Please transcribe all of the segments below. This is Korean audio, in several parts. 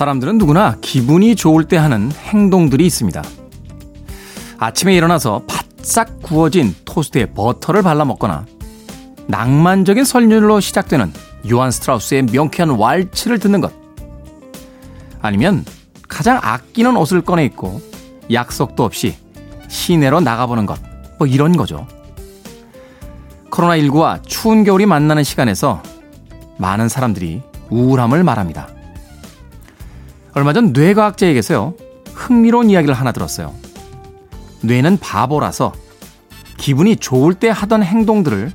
사람들은 누구나 기분이 좋을 때 하는 행동들이 있습니다. 아침에 일어나서 바싹 구워진 토스트에 버터를 발라 먹거나 낭만적인 설률로 시작되는 요한 스트라우스의 명쾌한 왈츠를 듣는 것. 아니면 가장 아끼는 옷을 꺼내 입고 약속도 없이 시내로 나가보는 것. 뭐 이런 거죠. 코로나19와 추운 겨울이 만나는 시간에서 많은 사람들이 우울함을 말합니다. 얼마 전 뇌과학자에게서요, 흥미로운 이야기를 하나 들었어요. 뇌는 바보라서 기분이 좋을 때 하던 행동들을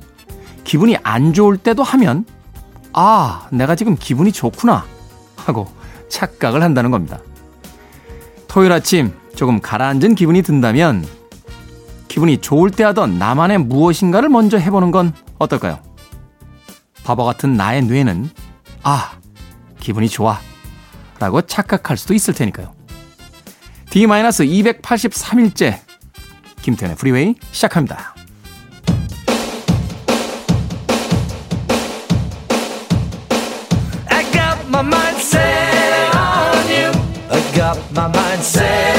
기분이 안 좋을 때도 하면, 아, 내가 지금 기분이 좋구나. 하고 착각을 한다는 겁니다. 토요일 아침 조금 가라앉은 기분이 든다면, 기분이 좋을 때 하던 나만의 무엇인가를 먼저 해보는 건 어떨까요? 바보 같은 나의 뇌는, 아, 기분이 좋아. 라고 착각할 수도 있을 테니까요. D-283일째 김태현의 프리웨이 시작합니다. Mind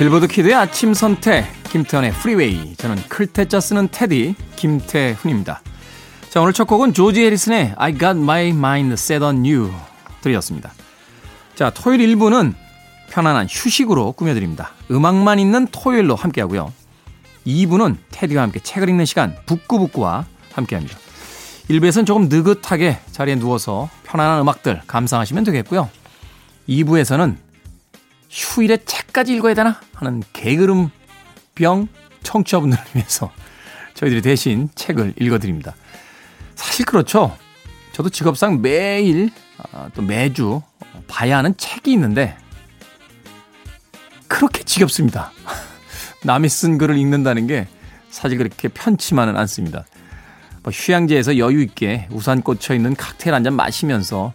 빌보드 키드의 아침 선택 김태훈의 프리웨이 저는 클 태 자 쓰는 태디 김태훈입니다. 자 오늘 첫 곡은 조지 해리슨의 I Got My Mind Set On You 들으셨습니다. 자 토요일 1부는 편안한 휴식으로 꾸며드립니다. 음악만 있는 토요일로 함께하고요. 2부는 태디와 함께 책을 읽는 시간 북구북구와 함께합니다. 1부에서는 조금 느긋하게 자리에 누워서 편안한 음악들 감상하시면 되겠고요. 2부에서는 휴일에 책까지 읽어야 되나 하는 게으름병 청취자분들을 위해서 저희들이 대신 책을 읽어드립니다. 사실 그렇죠. 저도 직업상 매일 아, 또 매주 봐야 하는 책이 있는데 그렇게 지겹습니다. 남이 쓴 글을 읽는다는 게 사실 그렇게 편치만은 않습니다. 뭐 휴양지에서 여유 있게 우산 꽂혀 있는 칵테일 한 잔 마시면서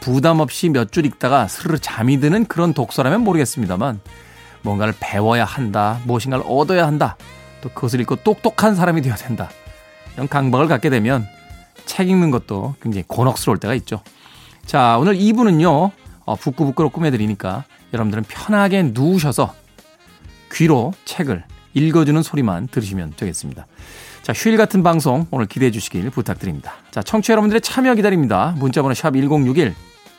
부담 없이 몇 줄 읽다가 스르르 잠이 드는 그런 독서라면 모르겠습니다만 뭔가를 배워야 한다, 무엇인가를 얻어야 한다, 또 그것을 읽고 똑똑한 사람이 되어야 된다. 이런 강박을 갖게 되면 책 읽는 것도 굉장히 곤혹스러울 때가 있죠. 자, 오늘 2부는요, 어, 북구북구로 꾸며드리니까 여러분들은 편하게 누우셔서 귀로 책을 읽어주는 소리만 들으시면 되겠습니다. 자, 휴일 같은 방송 오늘 기대해 주시길 부탁드립니다. 자, 청취자 여러분들의 참여 기다립니다. 문자번호 샵 1061,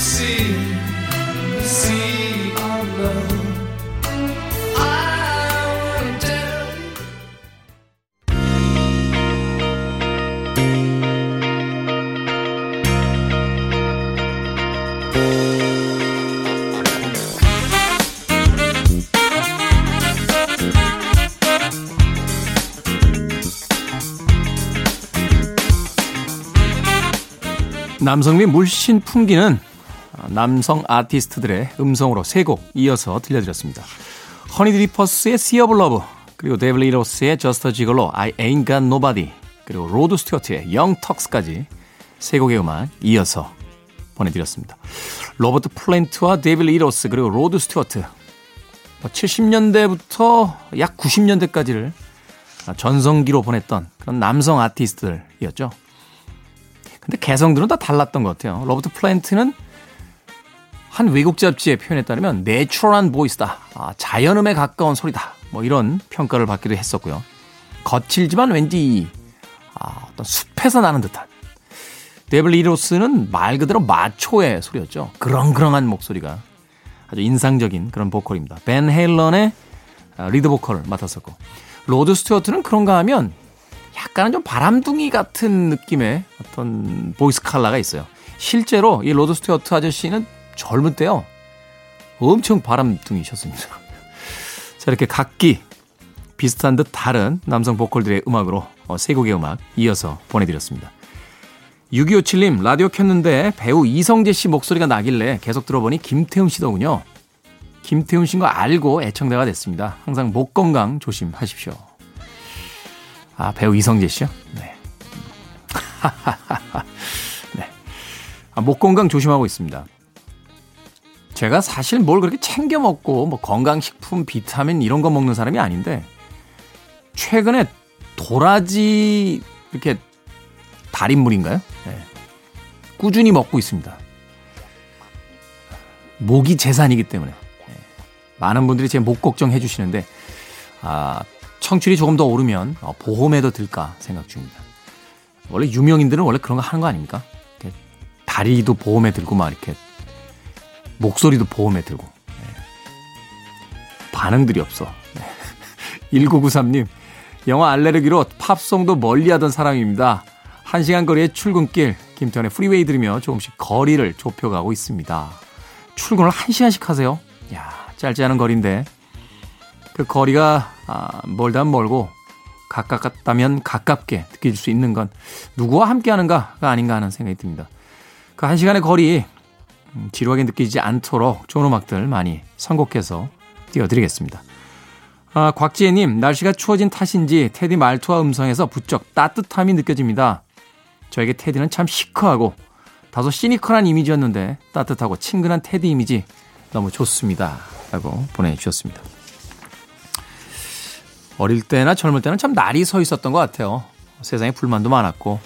see, see our love. 남성미 물씬 풍기는 남성 아티스트들의 음성으로 세 곡 이어서 들려드렸습니다. 허니 드리퍼스의 Sea of Love 그리고 데이빗 리 로스의 Just a Gigolo I Ain't Got Nobody 그리고 로드 스튜어트의 Young Turks까지 세 곡의 음악 이어서 보내드렸습니다. 로버트 플랜트와 데이빗 리 로스 그리고 로드 스튜어트 70년대부터 뭐 약 90년대까지를 전성기로 보냈던 그런 남성 아티스트들이었죠. 근데 개성들은 다 달랐던 것 같아요. 로버트 플랜트는 한 외국 잡지의 표현에 따르면 natural한 voice다. 아, 자연음에 가까운 소리다. 뭐 이런 평가를 받기도 했었고요. 거칠지만 왠지 아, 어떤 숲에서 나는 듯한. 데이빗 리 로스는 말 그대로 마초의 소리였죠. 그렁그렁한 목소리가 아주 인상적인 그런 보컬입니다. 밴 헤일런의 아, 리드 보컬을 맡았었고 로드 스튜어트는 그런가 하면 약간은 좀 바람둥이 같은 느낌의 어떤 보이스 칼라가 있어요. 실제로 이 로드 스튜어트 아저씨는 젊을 때요. 엄청 바람둥이셨습니다. 자, 이렇게 각기 비슷한 듯 다른 남성 보컬들의 음악으로 어, 세 곡의 음악 이어서 보내드렸습니다. 6257님, 라디오 켰는데 배우 이성재 씨 목소리가 나길래 계속 들어보니 김태훈 씨더군요. 김태훈 씨인 거 알고 애청자가 됐습니다. 항상 목 건강 조심하십시오. 아, 배우 이성재 씨요? 네. 네. 아, 목 건강 조심하고 있습니다. 제가 사실 뭘 그렇게 챙겨 먹고 뭐 건강식품, 비타민 이런 거 먹는 사람이 아닌데 최근에 도라지 이렇게 달인물인가요? 네. 꾸준히 먹고 있습니다. 목이 재산이기 때문에 네. 많은 분들이 제 목 걱정해 주시는데 아, 청취율이 조금 더 오르면 어, 보험에도 들까 생각 중입니다. 원래 유명인들은 원래 그런 거 하는 거 아닙니까? 다리도 보험에 들고 막 이렇게 목소리도 보험에 들고 네. 반응들이 없어. 네. 1993님 영어 알레르기로 팝송도 멀리 하던 사람입니다. 1시간 거리의 출근길 김태훈의 프리웨이 들으며 조금씩 거리를 좁혀가고 있습니다. 출근을 1시간씩 하세요? 야 짧지 않은 거리인데 그 거리가 아, 멀다면 멀고 가깝다면 가깝게 느낄 수 있는 건 누구와 함께 하는가가 아닌가 하는 생각이 듭니다. 그 한 시간의 거리 음, 지루하게 느끼지 않도록 좋은 음악들 많이 선곡해서 띄워드리겠습니다. 아, 곽지혜님, 날씨가 추워진 탓인지 테디 말투와 음성에서 부쩍 따뜻함이 느껴집니다. 저에게 테디는 참 시크하고 다소 시니컬한 이미지였는데 따뜻하고 친근한 테디 이미지 너무 좋습니다. 라고 보내주셨습니다. 어릴 때나 젊을 때는 참 날이 서 있었던 것 같아요. 세상에 불만도 많았고,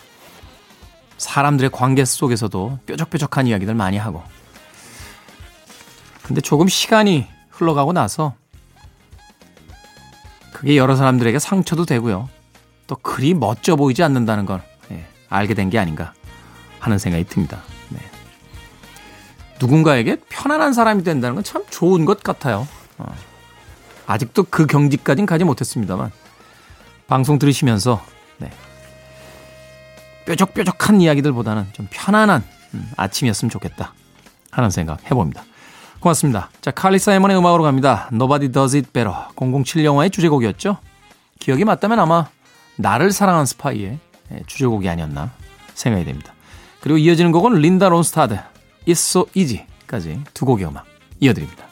사람들의 관계 속에서도 뾰족뾰족한 이야기들 많이 하고. 근데 조금 시간이 흘러가고 나서 그게 여러 사람들에게 상처도 되고요. 또 그리 멋져 보이지 않는다는 걸 예, 알게 된 게 아닌가 하는 생각이 듭니다. 네. 누군가에게 편안한 사람이 된다는 건 참 좋은 것 같아요. 어. 아직도 그 경지까지는 가지 못했습니다만 방송 들으시면서 네. 뾰족뾰족한 이야기들보다는 좀 편안한 음, 아침이었으면 좋겠다 하는 생각 해봅니다. 고맙습니다. 자, 칼리 사이먼의 음악으로 갑니다. Nobody Does It Better. 007 영화의 주제곡이었죠. 기억이 맞다면 아마 나를 사랑한 스파이의 예, 주제곡이 아니었나 생각이 됩니다. 그리고 이어지는 곡은 린다 론스타드, It's So Easy까지 두 곡의 음악 이어드립니다.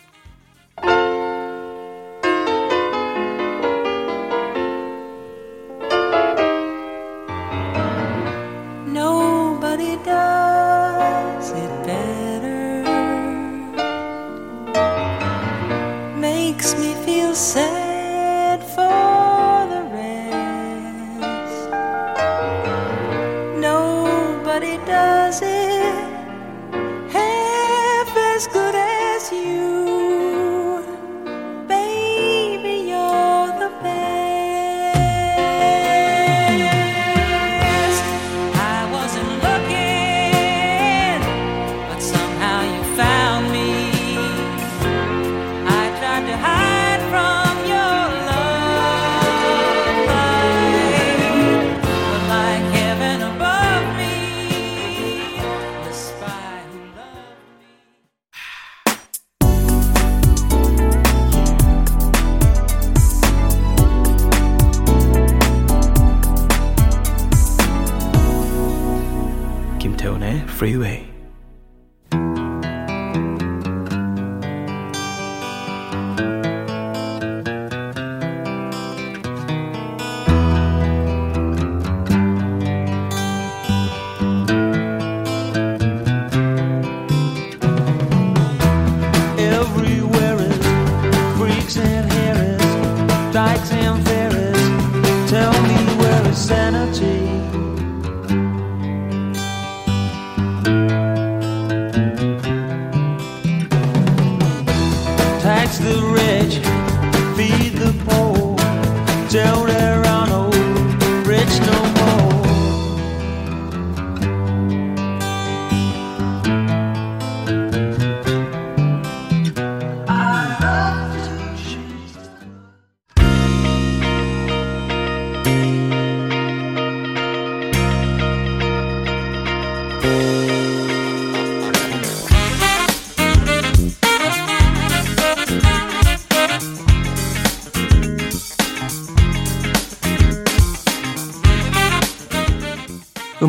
Freeway.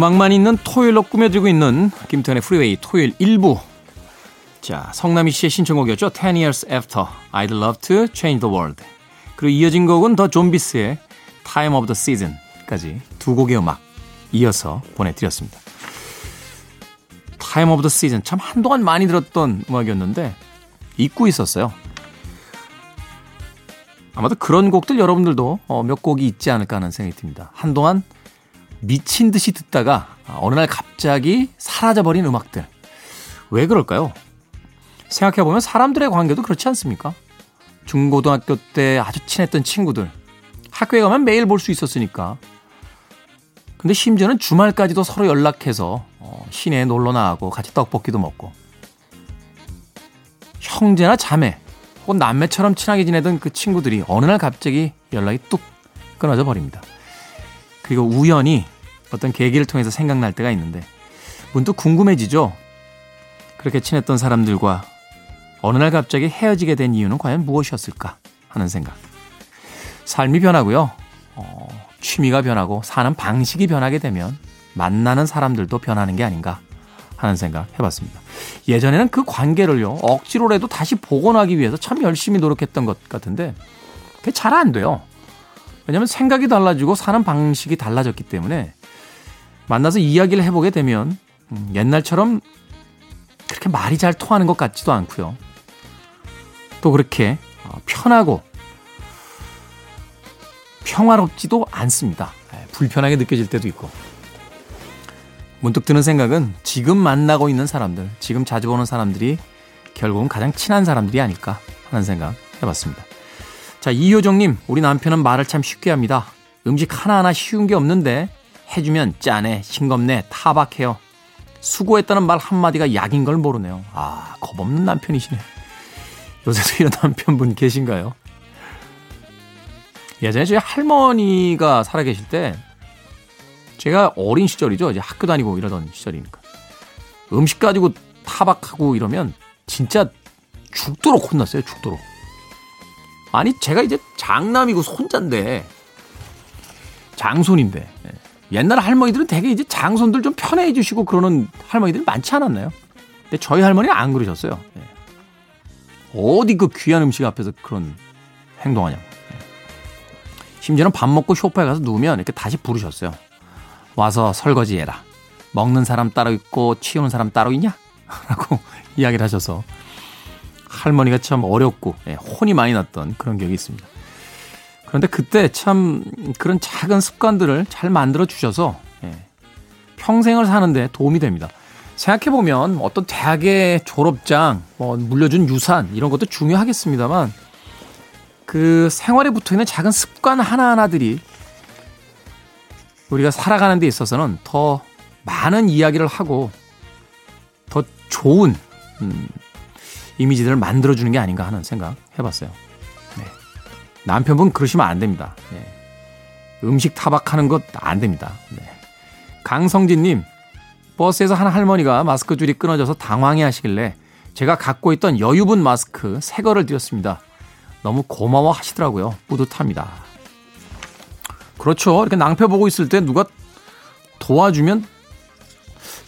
음악만 있는 토요일로 꾸며들고 있는 김태현의 프리웨이 토요일 1부. 자, 성남이 씨의 신청곡이었죠. 10 years after I'd love to change the world. 그리고 이어진 곡은 더 좀비스의 Time of the Season까지 두 곡의 음악 이어서 보내드렸습니다. Time of the Season 참 한동안 많이 들었던 음악이었는데 잊고 있었어요. 아마도 그런 곡들 여러분들도 어, 몇 곡이 있지 않을까 하는 생각이 듭니다. 한동안 미친 듯이 듣다가 어느 날 갑자기 사라져버린 음악들. 왜 그럴까요? 생각해보면 사람들의 관계도 그렇지 않습니까? 중고등학교 때 아주 친했던 친구들. 학교에 가면 매일 볼 수 있었으니까. 근데 심지어는 주말까지도 서로 연락해서 어, 시내에 놀러 나가고 같이 떡볶이도 먹고. 형제나 자매 혹은 남매처럼 친하게 지내던 그 친구들이 어느 날 갑자기 연락이 뚝 끊어져 버립니다. 그리고 우연히 어떤 계기를 통해서 생각날 때가 있는데 문득 궁금해지죠. 그렇게 친했던 사람들과 어느 날 갑자기 헤어지게 된 이유는 과연 무엇이었을까 하는 생각. 삶이 변하고요. 어, 취미가 변하고 사는 방식이 변하게 되면 만나는 사람들도 변하는 게 아닌가 하는 생각 해봤습니다. 예전에는 그 관계를요 억지로라도 다시 복원하기 위해서 참 열심히 노력했던 것 같은데 그게 잘 안 돼요. 왜냐하면 생각이 달라지고 사는 방식이 달라졌기 때문에 만나서 이야기를 해보게 되면 음, 옛날처럼 그렇게 말이 잘 통하는 것 같지도 않고요. 또 그렇게 어, 편하고 평화롭지도 않습니다. 예, 불편하게 느껴질 때도 있고. 문득 드는 생각은 지금 만나고 있는 사람들, 지금 자주 보는 사람들이 결국은 가장 친한 사람들이 아닐까 하는 생각 해봤습니다. 자, 이효정님, 우리 남편은 말을 참 쉽게 합니다. 음식 하나하나 쉬운 게 없는데 해주면 짠해, 싱겁네, 타박해요. 수고했다는 말 한마디가 약인 걸 모르네요. 아, 겁없는 남편이시네. 요새도 이런 남편분 계신가요? 예전에 저희 할머니가 살아 계실 때 제가 어린 시절이죠. 이제 학교 다니고 이러던 시절이니까. 음식 가지고 타박하고 이러면 진짜 죽도록 혼났어요. 죽도록. 아니 제가 이제 장남이고 손자인데 장손인데 예. 옛날 할머니들은 되게 이제 장손들 좀 편애해 주시고 그러는 할머니들이 많지 않았나요? 근데 저희 할머니는 안 그러셨어요. 예. 어디 그 귀한 음식 앞에서 그런 행동하냐고. 예. 심지어는 밥 먹고 쇼파에 가서 누우면 이렇게 다시 부르셨어요. 와서 설거지 해라. 먹는 사람 따로 있고 치우는 사람 따로 있냐? 라고 이야기를 하셔서 할머니가 참 어렵고 예, 혼이 많이 났던 그런 기억이 있습니다. 그런데 그때 참 그런 작은 습관들을 잘 만들어 주셔서 예, 평생을 사는데 도움이 됩니다. 생각해보면 어떤 대학의 졸업장, 뭐 물려준 유산 이런 것도 중요하겠습니다만 그 생활에 붙어 있는 작은 습관 하나하나들이 우리가 살아가는 데 있어서는 더 많은 이야기를 하고 더 좋은 음, 이미지들을 만들어주는 게 아닌가 하는 생각 해봤어요. 네. 남편분 그러시면 안 됩니다. 네. 음식 타박하는 것 안 됩니다. 네. 강성진님, 버스에서 한 할머니가 마스크 줄이 끊어져서 당황해 하시길래 제가 갖고 있던 여유분 마스크 새 거를 드렸습니다. 너무 고마워 하시더라고요. 뿌듯합니다. 그렇죠. 이렇게 낭패 보고 있을 때 누가 도와주면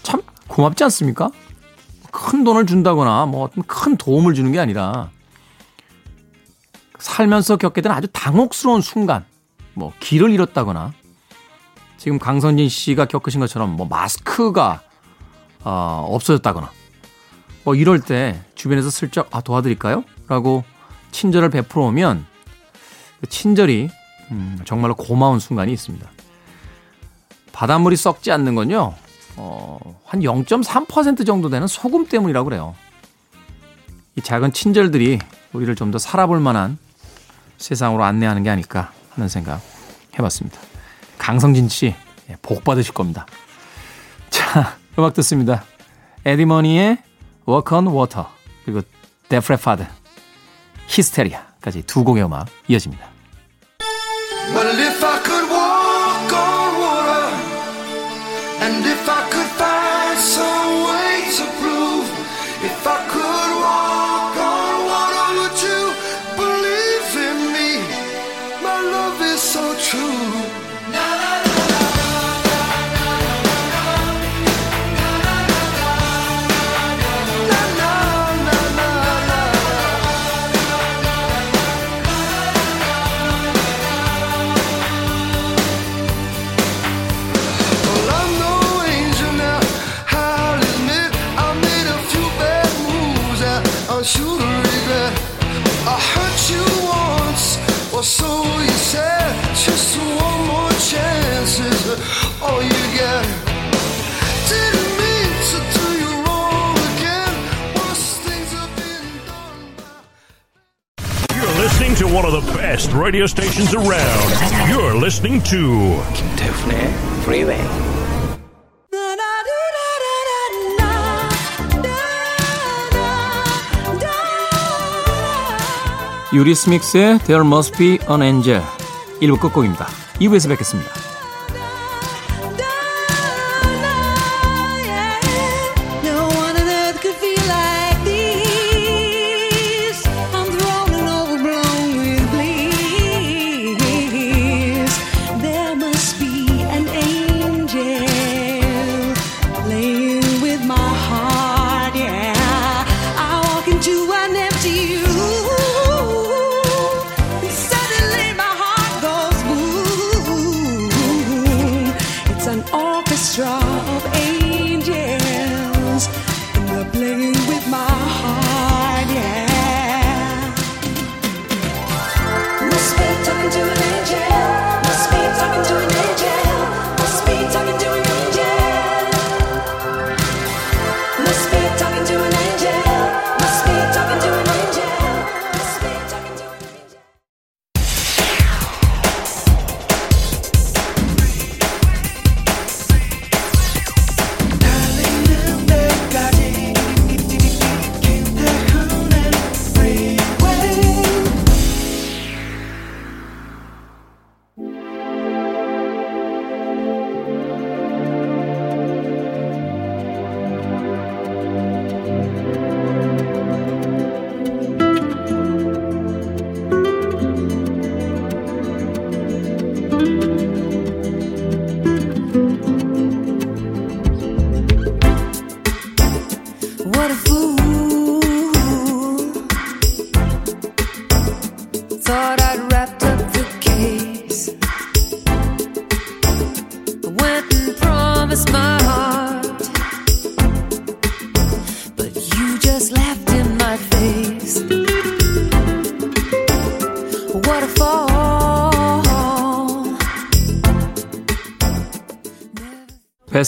참 고맙지 않습니까? 큰 돈을 준다거나 뭐 큰 도움을 주는 게 아니라 살면서 겪게 된 아주 당혹스러운 순간, 뭐 길을 잃었다거나 지금 강선진 씨가 겪으신 것처럼 뭐 마스크가 어, 없어졌다거나 뭐 이럴 때 주변에서 슬쩍 아 도와드릴까요? 라고 친절을 베풀어 오면 그 친절이 음, 정말로 고마운 순간이 있습니다. 바닷물이 썩지 않는 건요. 어, 한 0.3% 정도 되는 소금 때문이라고 그래요. 이 작은 친절들이 우리를 좀 더 살아볼 만한 세상으로 안내하는 게 아닐까 하는 생각 해봤습니다. 강성진 씨, 예, 복 받으실 겁니다. 자, 음악 듣습니다. 에디머니의 Walk on Water, 그리고 데프레파드, 히스테리아까지 두 곡의 음악 이어집니다. Well, if I could walk on water, and if I best radio stations around. You're listening to 김태훈의 Freeway. 유리스믹스의 There Must Be an Angel 1부 끝곡입니다. 2부에서 뵙겠습니다.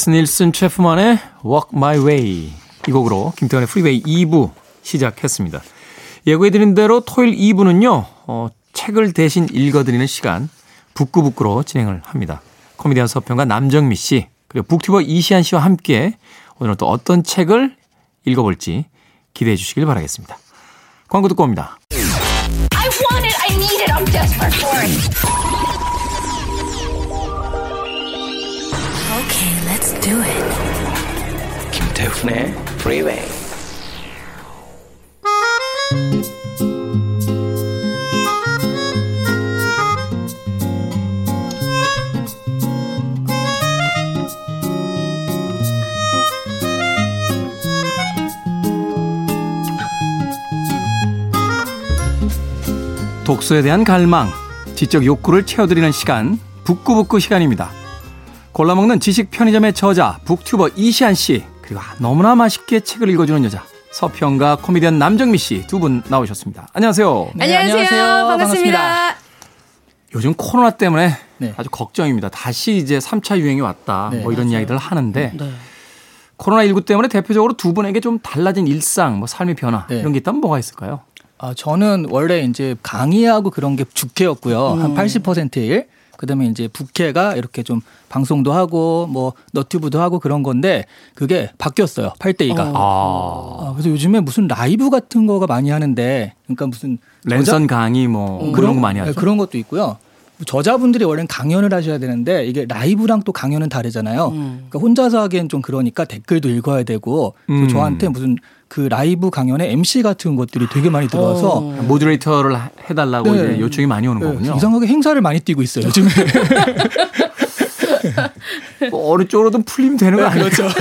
베스 닐슨 채프먼의 Walk My Way 이 곡으로 김태훈의 프리웨이 2부 시작했습니다. 예고해드린 대로 토요일 2부는요. 어, 책을 대신 읽어드리는 시간 북구북구로 진행을 합니다. 코미디언 서평가 남정미 씨 그리고 북튜버 이시안 씨와 함께 오늘은 또 어떤 책을 읽어볼지 기대해 주시길 바라겠습니다. 광고 듣고 옵니다. Okay, do it. 김태훈의 네, Freeway. 독서에 대한 갈망, 지적 욕구를 채워드리는 시간, 북구북구 시간입니다. 골라먹는 지식 편의점의 저자, 북튜버 이시안 씨, 그리고 너무나 맛있게 책을 읽어주는 여자, 서평가 코미디언 남정미 씨 두 분 나오셨습니다. 안녕하세요. 네, 안녕하세요. 반갑습니다. 요즘 코로나 때문에 네. 아주 걱정입니다. 다시 이제 3차 유행이 왔다. 네, 뭐 이런 맞아요. 이야기들을 하는데 네. 코로나19 때문에 대표적으로 두 분에게 좀 달라진 일상, 뭐 삶의 변화 네. 이런 게 있다면 뭐가 있을까요? 아, 저는 원래 이제 강의하고 그런 게 주캐였고요. 한 80%의 일. 그다음에 이제 부캐가 이렇게 좀 방송도 하고 뭐 너튜브도 하고 그런 건데 그게 바뀌었어요. 8대 2가. 아, 그래서 요즘에 무슨 라이브 같은 거가 많이 하는데 그러니까 무슨 랜선 강의 뭐 그런 거 많이 하죠. 네, 그런 것도 있고요. 저자분들이 원래는 강연을 하셔야 되는데 이게 라이브랑 또 강연은 다르잖아요. 그러니까 혼자서 하기엔 좀 그러니까 댓글도 읽어야 되고 음. 저한테 무슨 그 라이브 강연에 MC 같은 것들이 되게 많이 들어와서 모듈레이터를 하- 해달라고 네. 이제 요청이 많이 오는 네, 거군요. 이상하게 행사를 많이 뛰고 있어요 요즘에. 뭐 어느 쪽으로든 풀리면 되는 거 아니죠? 그렇죠.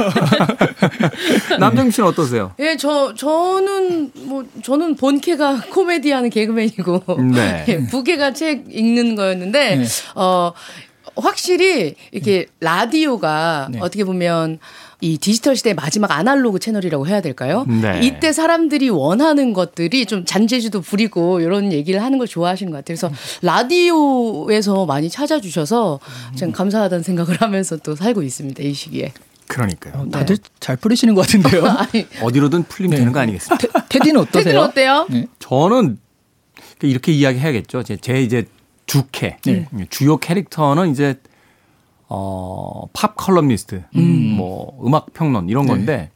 남정 씨는 어떠세요? 예, 저 저는 뭐 저는 본캐가 코미디하는 개그맨이고 네. 예, 부캐가 책 읽는 거였는데 네. 어 확실히 이렇게 라디오가 네. 어떻게 보면 이 디지털 시대의 마지막 아날로그 채널이라고 해야 될까요? 네. 이때 사람들이 원하는 것들이 좀 잔재주도 부리고 이런 얘기를 하는 걸 좋아하시는 것 같아요. 그래서 라디오에서 많이 찾아주셔서 참 감사하다는 생각을 하면서 또 살고 있습니다. 이 시기에. 그러니까요. 다들 잘 풀리시는 것 같은데요. 아니, 어디로든 풀리면 되는 거 아니겠습니까? 테, 테디는 어떠세요? 테드는 어때요? 네. 저는 이렇게 이야기해야겠죠. 제, 제 이제 주캐 네. 주요 캐릭터는 이제 어, 팝 컬럼니스트, 뭐 음악 평론 이런 건데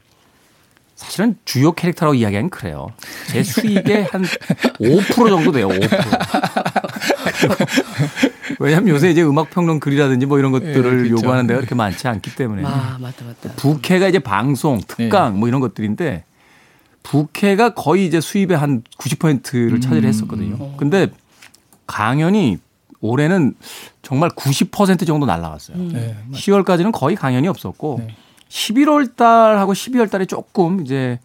사실은 주요 캐릭터라고 이야기하면 그래요. 제 수익의 한 5% 정도 돼요. 5%. 왜냐하면 요새 이제 음악 평론 글이라든지 뭐 이런 것들을 예, 그렇죠. 요구하는 데가 그렇게 많지 않기 때문에 아, 맞다, 맞다. 부캐가 이제 방송, 특강 뭐 이런 것들인데 부캐가 거의 이제 수입의 한 90%를 차지를 했었거든요. 근데 강연이 올해는 정말 90% 정도 날라갔어요. 네. 10월까지는 거의 강연이 없었고 네. 11월 달하고 12월 달에 조금 이제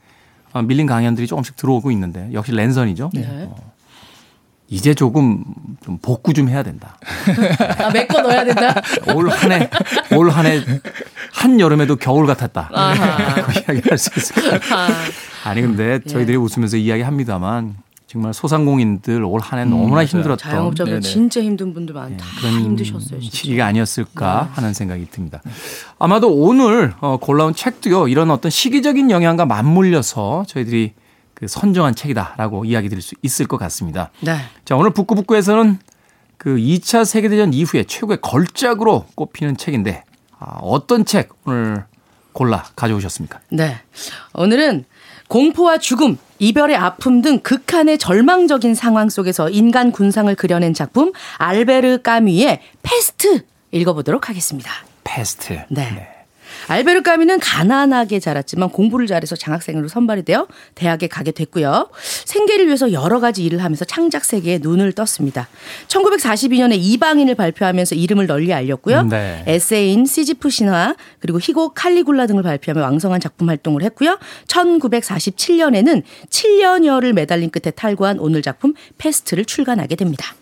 어, 밀린 강연들이 조금씩 들어오고 있는데 역시 랜선이죠. 네. 어, 이제 조금 좀 복구 좀 해야 된다. 아, 메꿔 넣어야 된다? 올 한 해, 올 한 해, 한 여름에도 겨울 같았다. 아하. 그 이야기 할수 있을까요? 아, 아니, 근데 저희들이 웃으면서 이야기 합니다만 정말 소상공인들 올 한해 너무나 힘들었던 자영업자들 네네. 진짜 힘든 분들 많다. 다 그런 힘드셨어요, 진짜. 시기가 아니었을까 하는 생각이 듭니다. 아마도 오늘 어, 골라온 책도요, 이런 어떤 시기적인 영향과 맞물려서 저희들이 그 선정한 책이다라고 이야기 드릴 수 있을 것 같습니다. 네. 자, 오늘 북구북구에서는 그 2차 세계대전 이후에 최고의 걸작으로 꼽히는 책인데 아, 어떤 책 오늘 골라 가져오셨습니까? 네. 오늘은 공포와 죽음, 이별의 아픔 등 극한의 절망적인 상황 속에서 인간 군상을 그려낸 작품 알베르 까뮈의 페스트 읽어보도록 하겠습니다. 페스트. 네. 알베르 까뮈는 가난하게 자랐지만 공부를 잘해서 장학생으로 선발이 되어 대학에 가게 됐고요. 생계를 위해서 여러 가지 일을 하면서 창작 세계에 눈을 떴습니다. 1942년에 이방인을 발표하면서 이름을 널리 알렸고요. 네. 에세이인 시지프 신화 그리고 희곡 칼리굴라 등을 발표하며 왕성한 작품 활동을 했고요. 1947년에는 7년여를 매달린 끝에 탈구한 오늘 작품 패스트를 출간하게 됩니다.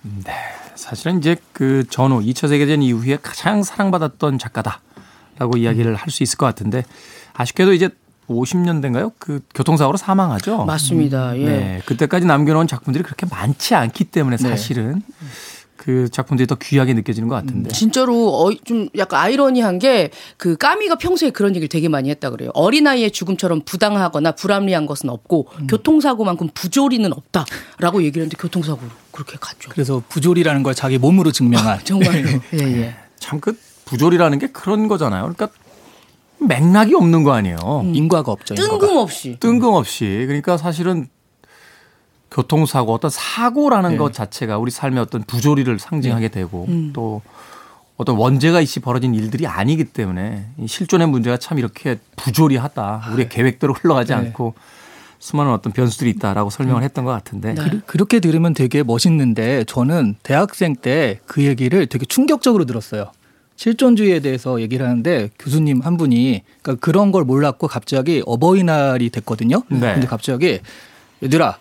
사실은 이제 그 전후 2차 세계대전 이후에 가장 사랑받았던 작가다 라고 이야기를 할 수 있을 것 같은데 아쉽게도 이제 50년대인가요? 그 교통사고로 사망하죠. 맞습니다. 예. 네, 그때까지 남겨놓은 작품들이 그렇게 많지 않기 때문에 사실은 그 작품들이 더 귀하게 느껴지는 것 같은데. 진짜로 어, 좀 약간 아이러니한 게 그 까미가 평소에 그런 얘기를 되게 많이 했다 그래요. 어린아이의 죽음처럼 부당하거나 불합리한 것은 없고 교통사고만큼 부조리는 없다라고 얘기를 했는데 교통사고로 그렇게 갔죠. 그래서 부조리라는 걸 자기 몸으로 증명한. 정말로. 예, 예. 참그 부조리라는 게 그런 거잖아요. 그러니까 맥락이 없는 거 아니에요. 인과가 없죠. 인과가. 뜬금없이. 뜬금없이. 그러니까 사실은 교통사고 어떤 사고라는 네. 것 자체가 우리 삶의 어떤 부조리를 상징하게 되고 또 어떤 원죄가 있이 벌어진 일들이 아니기 때문에 이 실존의 문제가 참 이렇게 부조리하다. 우리의 계획대로 흘러가지 네. 않고 수많은 어떤 변수들이 있다라고 설명을 했던 것 같은데. 네. 그렇게 들으면 되게 멋있는데 저는 대학생 때 그 얘기를 되게 충격적으로 들었어요. 실존주의에 대해서 얘기를 하는데 교수님 한 분이 그러니까 그런 걸 몰랐고 갑자기 어버이날이 됐거든요. 네. 근데 갑자기 얘들아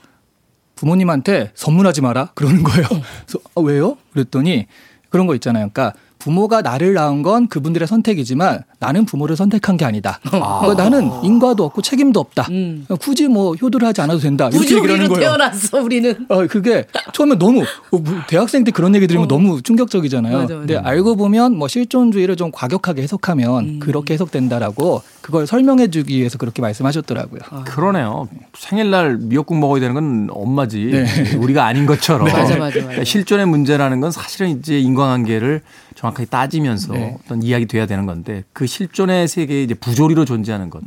부모님한테 선물하지 마라 그러는 거예요. 그래서 아, 왜요? 그랬더니 그런 거 있잖아요. 그러니까 부모가 나를 낳은 건 그분들의 선택이지만 나는 부모를 선택한 게 아니다. 그러니까 나는 인과도 없고 책임도 없다. 그러니까 굳이 뭐 효도를 하지 않아도 된다. 이렇게 얘기를 하는 거예요. 태어났어 우리는. 어, 그게 처음에 너무 어, 뭐 대학생 때 그런 얘기 들으면 너무 충격적이잖아요. 맞아, 맞아. 근데 알고 보면 뭐 실존주의를 좀 과격하게 해석하면 그렇게 해석된다라고 그걸 설명해 주기 위해서 그렇게 말씀하셨더라고요. 그러네요. 생일날 미역국 먹어야 되는 건 엄마지. 네. 우리가 아닌 것처럼. 맞아, 맞아, 맞아. 실존의 문제라는 건 사실은 이제 인과관계를 정확하게 따지면서 네. 어떤 이야기 돼야 되는 건데 그 실존의 세계에 이제 부조리로 존재하는 것.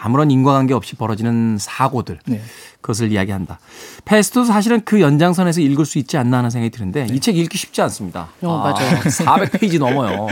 아무런 인과관계 없이 벌어지는 사고들. 네. 그것을 이야기한다. 패스도 사실은 그 연장선에서 읽을 수 있지 않나 하는 생각이 드는데 이 책 읽기 쉽지 않습니다. 어, 맞아요. 400페이지 넘어요.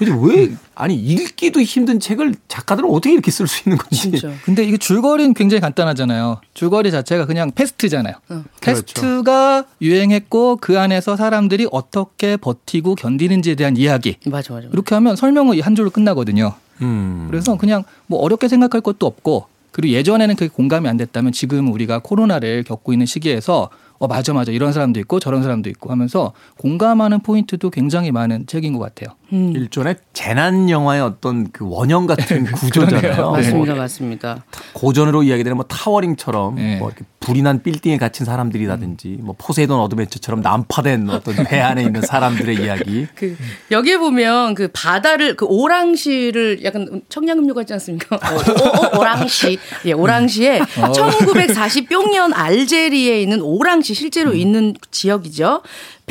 도대체 왜 아니 읽기도 힘든 책을 작가들은 어떻게 이렇게 쓸 수 있는 건지. 진짜. 근데 이게 줄거리는 굉장히 간단하잖아요. 줄거리 자체가 그냥 패스트잖아요. 페스트가 유행했고 그 안에서 사람들이 어떻게 버티고 견디는지에 대한 이야기. 맞아 맞아. 이렇게 하면 설명은 한 줄로 끝나거든요. 음. 그래서 그냥 뭐 어렵게 생각할 것도 없고 그리고 예전에는 그게 공감이 안 됐다면 지금 우리가 코로나를 겪고 있는 시기에서 어 맞아 맞아 이런 사람도 있고 저런 사람도 있고 하면서 공감하는 포인트도 굉장히 많은 책인 것 같아요. 일종의 재난 영화의 어떤 그 원형 같은 구조잖아요. 그러네요. 뭐 맞습니다 맞습니다. 고전으로 이야기되는 뭐 타워링처럼 네. 뭐 이렇게 불이 난 빌딩에 갇힌 사람들이라든지 뭐 포세이돈 어드벤처처럼 난파된 어떤 배 안에 있는 사람들의 이야기. 그 여기에 보면 그 바다를 그 오랑시를 약간 청량음료 같지 않습니까? 오, 오, 랑시 예, 오랑시에 1940 뿅년 알제리에 있는 오랑시 실제로 있는 지역이죠.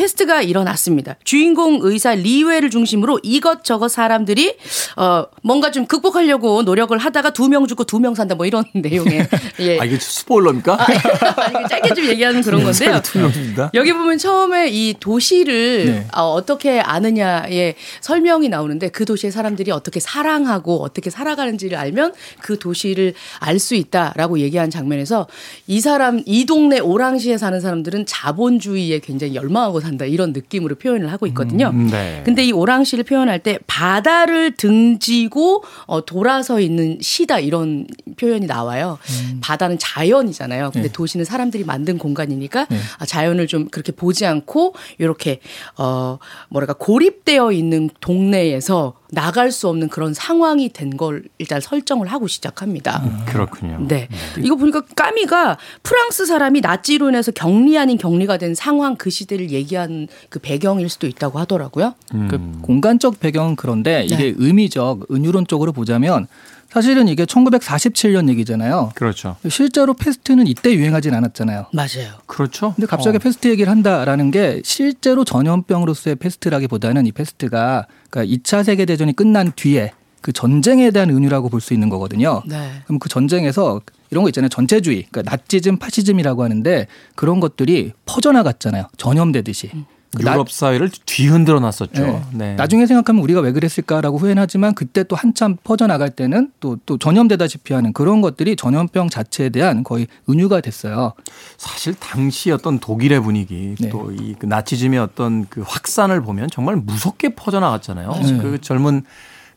페스트가 일어났습니다. 주인공 의사 리외를 중심으로 이것저것 사람들이 어 뭔가 좀 극복하려고 노력을 하다가 두 명 죽고 두 명 산다 뭐 이런 내용의 예. 아 이게 스포일러입니까? 아니, 그 짧게 좀 얘기하는 그런 건데요. 투명입니다. 여기 보면 처음에 이 도시를 네. 어, 어떻게 아느냐의 설명이 나오는데 그 도시의 사람들이 어떻게 사랑하고 어떻게 살아가는지를 알면 그 도시를 알 수 있다라고 얘기한 장면에서 이 사람 이 동네 오랑시에 사는 사람들은 자본주의에 굉장히 열망하고 산다 이런 느낌으로 표현을 하고 있거든요. 음, 네. 근데 이 오랑시를 표현할 때 바다를 등지고 어, 돌아서 있는 시다 이런 표현이 나와요. 바다는 자연이잖아요. 근데 네. 도시는 사람들이 만든 공간이니까 아, 자연을 좀 그렇게 보지 않고 이렇게 어 뭐랄까 고립되어 있는 동네에서 나갈 수 없는 그런 상황이 된 걸 일단 설정을 하고 시작합니다. 그렇군요. 네. 이거 보니까 까미가 프랑스 사람이 나치로 인해서 격리 아닌 격리가 된 상황 그 시대를 얘기 한 그 배경일 수도 있다고 하더라고요. 그 공간적 배경은 그런데 이게 의미적 은유론적으로 보자면 사실은 이게 1947년 얘기잖아요. 그렇죠. 실제로 페스트는 이때 유행하진 않았잖아요. 맞아요. 그렇죠. 근데 갑자기 어. 페스트 얘기를 한다라는 게 실제로 전염병으로서의 페스트라기보다는 이 페스트가 그러니까 2차 세계 대전이 끝난 뒤에 그 전쟁에 대한 은유라고 볼 수 있는 거거든요. 네. 그럼 그 전쟁에서 이런 거 있잖아요. 전체주의, 그러니까 나치즘, 파시즘이라고 하는데 그런 것들이 퍼져나갔잖아요. 전염되듯이. 그 나- 유럽 사회를 뒤흔들어 놨었죠. 네. 네. 나중에 생각하면 우리가 왜 그랬을까라고 후회는 하지만 그때 또 한참 퍼져나갈 때는 또, 또 전염되다시피 하는 그런 것들이 전염병 자체에 대한 거의 은유가 됐어요. 사실 당시 어떤 독일의 분위기 네. 또이 나치즘의 어떤 그 확산을 보면 정말 무섭게 퍼져나갔잖아요. 네. 그 젊은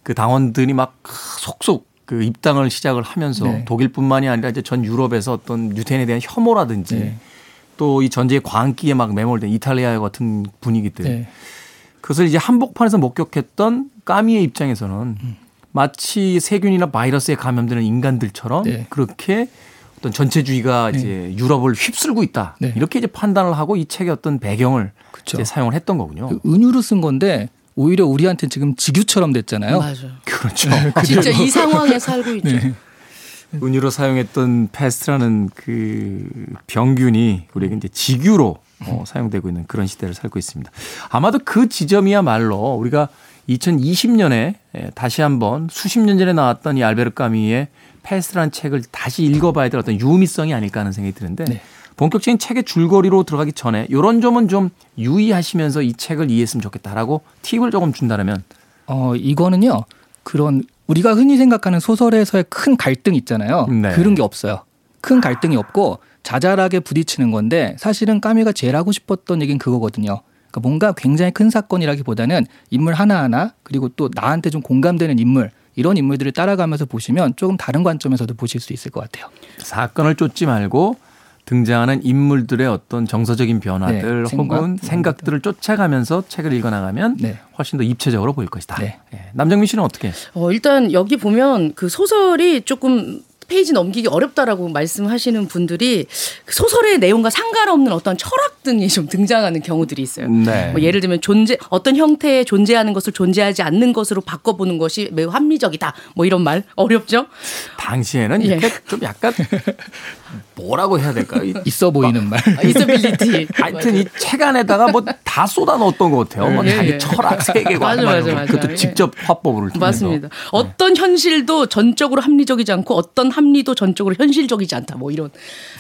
그 당원들이 막 속속 그 입당을 시작을 하면서 네. 독일뿐만이 아니라 이제 전 유럽에서 어떤 유태인에 대한 혐오라든지 네. 또이 전제의 광기에 막 매몰된 이탈리아 같은 분위기들 네. 그것을 이제 한복판에서 목격했던 까미의 입장에서는 마치 세균이나 바이러스에 감염되는 인간들처럼 네. 그렇게 어떤 전체주의가 이제 유럽을 휩쓸고 있다. 네. 이렇게 이제 판단을 하고 이 책의 어떤 배경을 그쵸. 이제 사용을 했던 거군요. 그 은유로 쓴 건데 오히려 우리한테 지금 직유처럼 됐잖아요. 맞아요. 그렇죠. 진짜 이 상황에 살고 있죠. 네. 은유로 사용했던 페스트라는 그 병균이 우리에게 이제 직유로 어, 사용되고 있는 그런 시대를 살고 있습니다. 아마도 그 지점이야말로 우리가 2020년에 예, 다시 한번 수십 년 전에 나왔던 이 알베르 까뮈의 페스트라는 책을 다시 읽어봐야 될 어떤 유의미성이 아닐까 하는 생각이 드는데 네. 본격적인 책의 줄거리로 들어가기 전에 이런 점은 좀 유의하시면서 이 책을 이해했으면 좋겠다라고 팁을 조금 준다면 어 이거는요 그런 우리가 흔히 생각하는 소설에서의 큰 갈등 있잖아요. 네. 그런 게 없어요. 큰 갈등이 없고 자잘하게 부딪히는 건데 사실은 까미가 제일 하고 싶었던 얘기는 그거거든요. 그러니까 뭔가 굉장히 큰 사건이라기보다는 인물 하나하나 그리고 또 나한테 좀 공감되는 인물 이런 인물들을 따라가면서 보시면 조금 다른 관점에서도 보실 수 있을 것 같아요. 사건을 쫓지 말고 등장하는 인물들의 어떤 정서적인 변화들 네, 생각, 혹은 생각 들을 쫓아가면서 책을 읽어나가면 네. 훨씬 더 입체적으로 보일 것이다. 네. 예. 남정민 씨는 어떻게? 어, 일단 여기 보면 그 소설이 조금 페이지 넘기기 어렵다라고 말씀하시는 분들이 그 소설의 내용과 상관없는 어떤 철학 등이 좀 등장하는 경우들이 있어요. 네. 뭐 예를 들면 존재 어떤 형태의 존재하는 것을 존재하지 않는 것으로 바꿔보는 것이 매우 합리적이다. 뭐 이런 말 어렵죠? 당시에는 예. 이렇게 좀 약간 뭐라고 해야 될까요? 이- 있어 보이는 말. 이서빌리티. 하여튼 이 책 안에다가 뭐 다 쏟아 넣었던 것 같아요. 뭐 예, 자기 예. 철학 세계관 맞아, 막 맞아. 맞아. 그것도 예. 직접 화법을 통해서. 맞습니다. 어떤 현실도 전적으로 합리적이지 않고 어떤 합리도 전적으로 현실적이지 않다. 뭐 이런.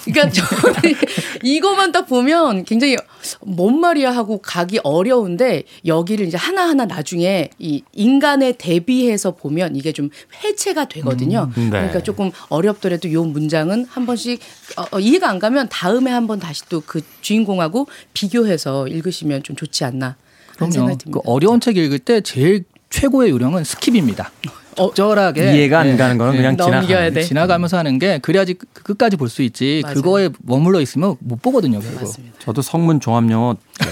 그러니까 저는 이거만 딱 보면 굉장히 뭔 말이야 하고 가기 어려운데 여기를 이제 하나하나 나중에 이 인간에 대비해서 보면 이게 좀 해체가 되거든요. 음, 네. 그러니까 조금 어렵더라도 요 문장은 한 번씩 어, 어, 이해가 안 가면 다음에 한번 다시 또 그 주인공하고 비교해서 읽으시면 좀 좋지 않나. 그런. 생각이 듭니다. 그 어려운 책 읽을 때 제일 최고의 요령은 skip입니다. 적절하게 이해가 안 예, 가는 거는 예, 그냥 지나가는. 돼. 지나가면서 하는 게 그래야지 그- 끝까지 볼 수 있지. 맞아요. 그거에 머물러 있으면 못 보거든요. 결국. 맞습니다. 저도 성문 종합영어 네.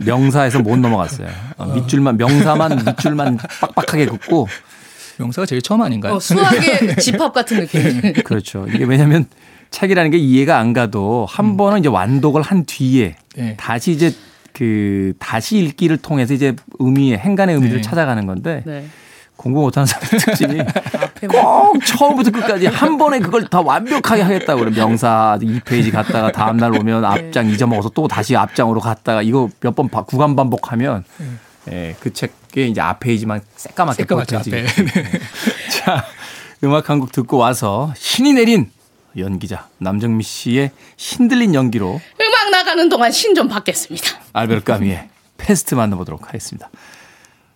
명사에서 못 넘어갔어요. 어, 밑줄만 명사만 밑줄만 빡빡하게 긋고 명사가 제일 처음 아닌가요? 어, 수학의 집합 같은 느낌. 그렇죠. 이게 왜냐하면 책이라는 게 이해가 안 가도 한 번은 이제 완독을 한 뒤에 네. 다시 이제 그 다시 읽기를 통해서 이제 의미의 행간의 의미를 네. 찾아가는 건데 네. 공부 못하는 사람 특징이 앞에 꼭 처음부터 끝까지 한 번에 그걸 다 완벽하게 하겠다고 그래. 명사 2페이지 갔다가 다음날 오면 앞장 잊어먹어서 또 다시 앞장으로 갔다가 이거 몇 번 구간 반복하면 예, 그 책의 이제 앞 페이지만 새까맣게 새까맣죠, 보여지게 앞에. 자, 음악 한 곡 듣고 와서 신이 내린 연기자 남정미 씨의 신들린 연기로 음악 나가는 동안 신 좀 받겠습니다. 알베르 까뮈의 페스트 만나보도록 하겠습니다.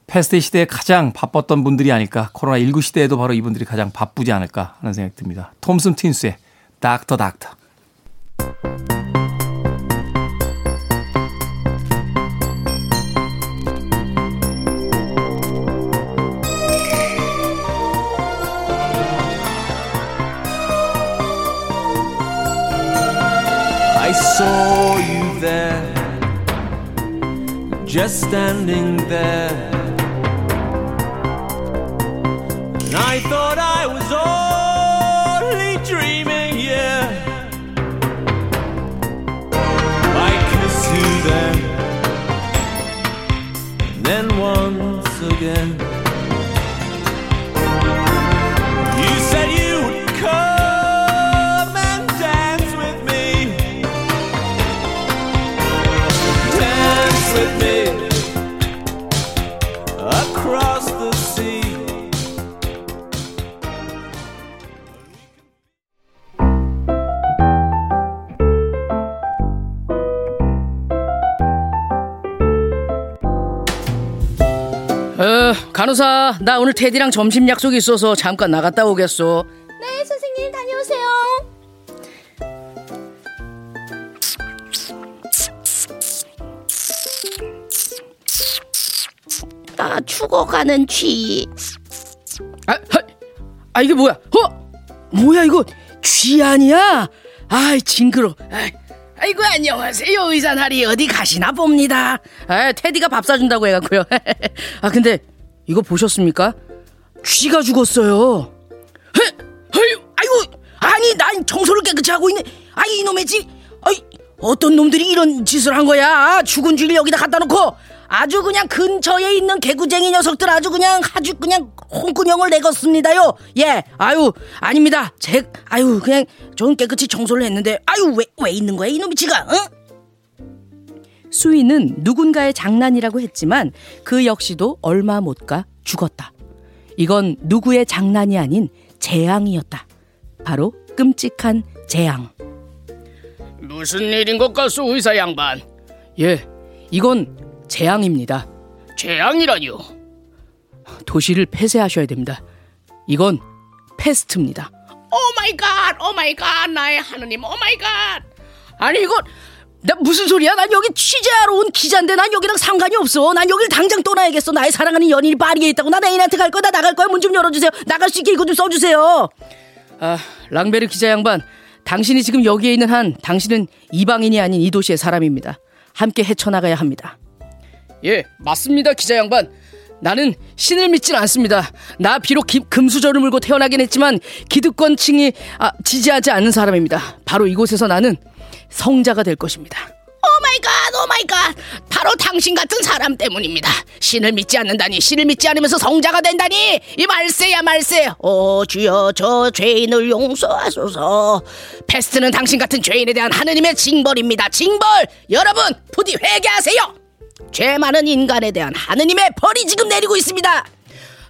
페스트 시대에 가장 바빴던 분들이 아닐까 코로나19 시대에도 바로 이분들이 가장 바쁘지 않을까 하는 생각이 듭니다. Thompson Twins의 Doctor Doctor saw you there, just standing there. And I thought I was only dreaming, yeah. I kissed you then, and then once again. 나 오늘 테디랑 점심 약속이 있어서 잠깐 나갔다 오겠소. 네, 선생님 다녀오세요. 나 죽어가는 쥐. 아, 하, 아 이게 뭐야? 어? 뭐야 이거 쥐 아니야? 아이 징그러. 아이, 아이고 안녕하세요 의사 나리 어디 가시나 봅니다. 아 테디가 밥 사준다고 해갖고요. 아 근데 이거 보셨습니까? 쥐가 죽었어요. 헤, 아유, 아이고 아니 난 청소를 깨끗이 하고 있네. 아이 이놈의 집. 아이 어떤 놈들이 이런 짓을 한 거야? 죽은 쥐를 여기다 갖다 놓고 아주 그냥 근처에 있는 개구쟁이 녀석들 아주 그냥 아주 그냥 홍군형을 내겠습니다요. 예, 아유 아닙니다. 제 아유 그냥 전 깨끗이 청소를 했는데 아유 왜 왜 있는 거야 이놈이 지가? 응? 수위는 누군가의 장난이라고 했지만 그 역시도 얼마 못 가 죽었다. 이건 누구의 장난이 아닌 재앙이었다. 바로 끔찍한 재앙. 무슨 일인 것 같소 의사 양반? 예, 이건 재앙입니다. 재앙이라뇨? 도시를 폐쇄하셔야 됩니다. 이건 페스트입니다. Oh my God, oh my God, 나의 하느님, oh my God. 아니 이건 나 무슨 소리야? 난 여기 취재하러 온 기자인데 난 여기랑 상관이 없어. 난 여길 당장 떠나야겠어. 나의 사랑하는 연인이 파리에 있다고. 나 애인한테 갈 거야. 나 나갈 거야. 문 좀 열어주세요. 나갈 수 있게 이거 좀 써주세요. 아, 랑베르 기자 양반. 당신이 지금 여기에 있는 한 당신은 이방인이 아닌 이 도시의 사람입니다. 함께 헤쳐나가야 합니다. 예, 맞습니다, 기자 양반. 나는 신을 믿진 않습니다. 나 비록 기- 금수저를 물고 태어나긴 했지만 기득권층이 아, 지지하지 않는 사람입니다. 바로 이곳에서 나는 성자가 될 것입니다. Oh my God, oh my God. 바로 당신 같은 사람 때문입니다. 신을 믿지 않는다니, 신을 믿지 않으면서 성자가 된다니. 이 말세야 말세. 오 주여 저 죄인을 용서하소서. 페스트는 당신 같은 죄인에 대한 하느님의 징벌입니다. 징벌. 여러분 부디 회개하세요. 죄 많은 인간에 대한 하느님의 벌이 지금 내리고 있습니다.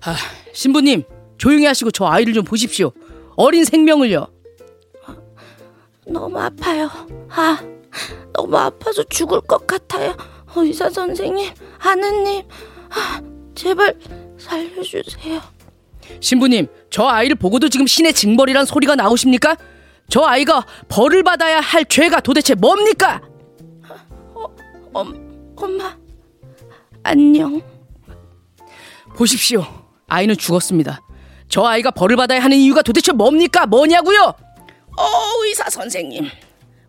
아, 신부님 조용히 하시고 저 아이를 좀 보십시오. 어린 생명을요. 너무 아파요. 아, 너무 아파서 죽을 것 같아요. 어, 의사 선생님, 하느님, 아, 제발 살려주세요. 신부님, 저 아이를 보고도 지금 신의 징벌이란 소리가 나오십니까? 저 아이가 벌을 받아야 할 죄가 도대체 뭡니까? 어, 엄, 엄마, 안녕. 보십시오. 아이는 죽었습니다. 저 아이가 벌을 받아야 하는 이유가 도대체 뭡니까? 뭐냐고요? 어, 의사 선생님.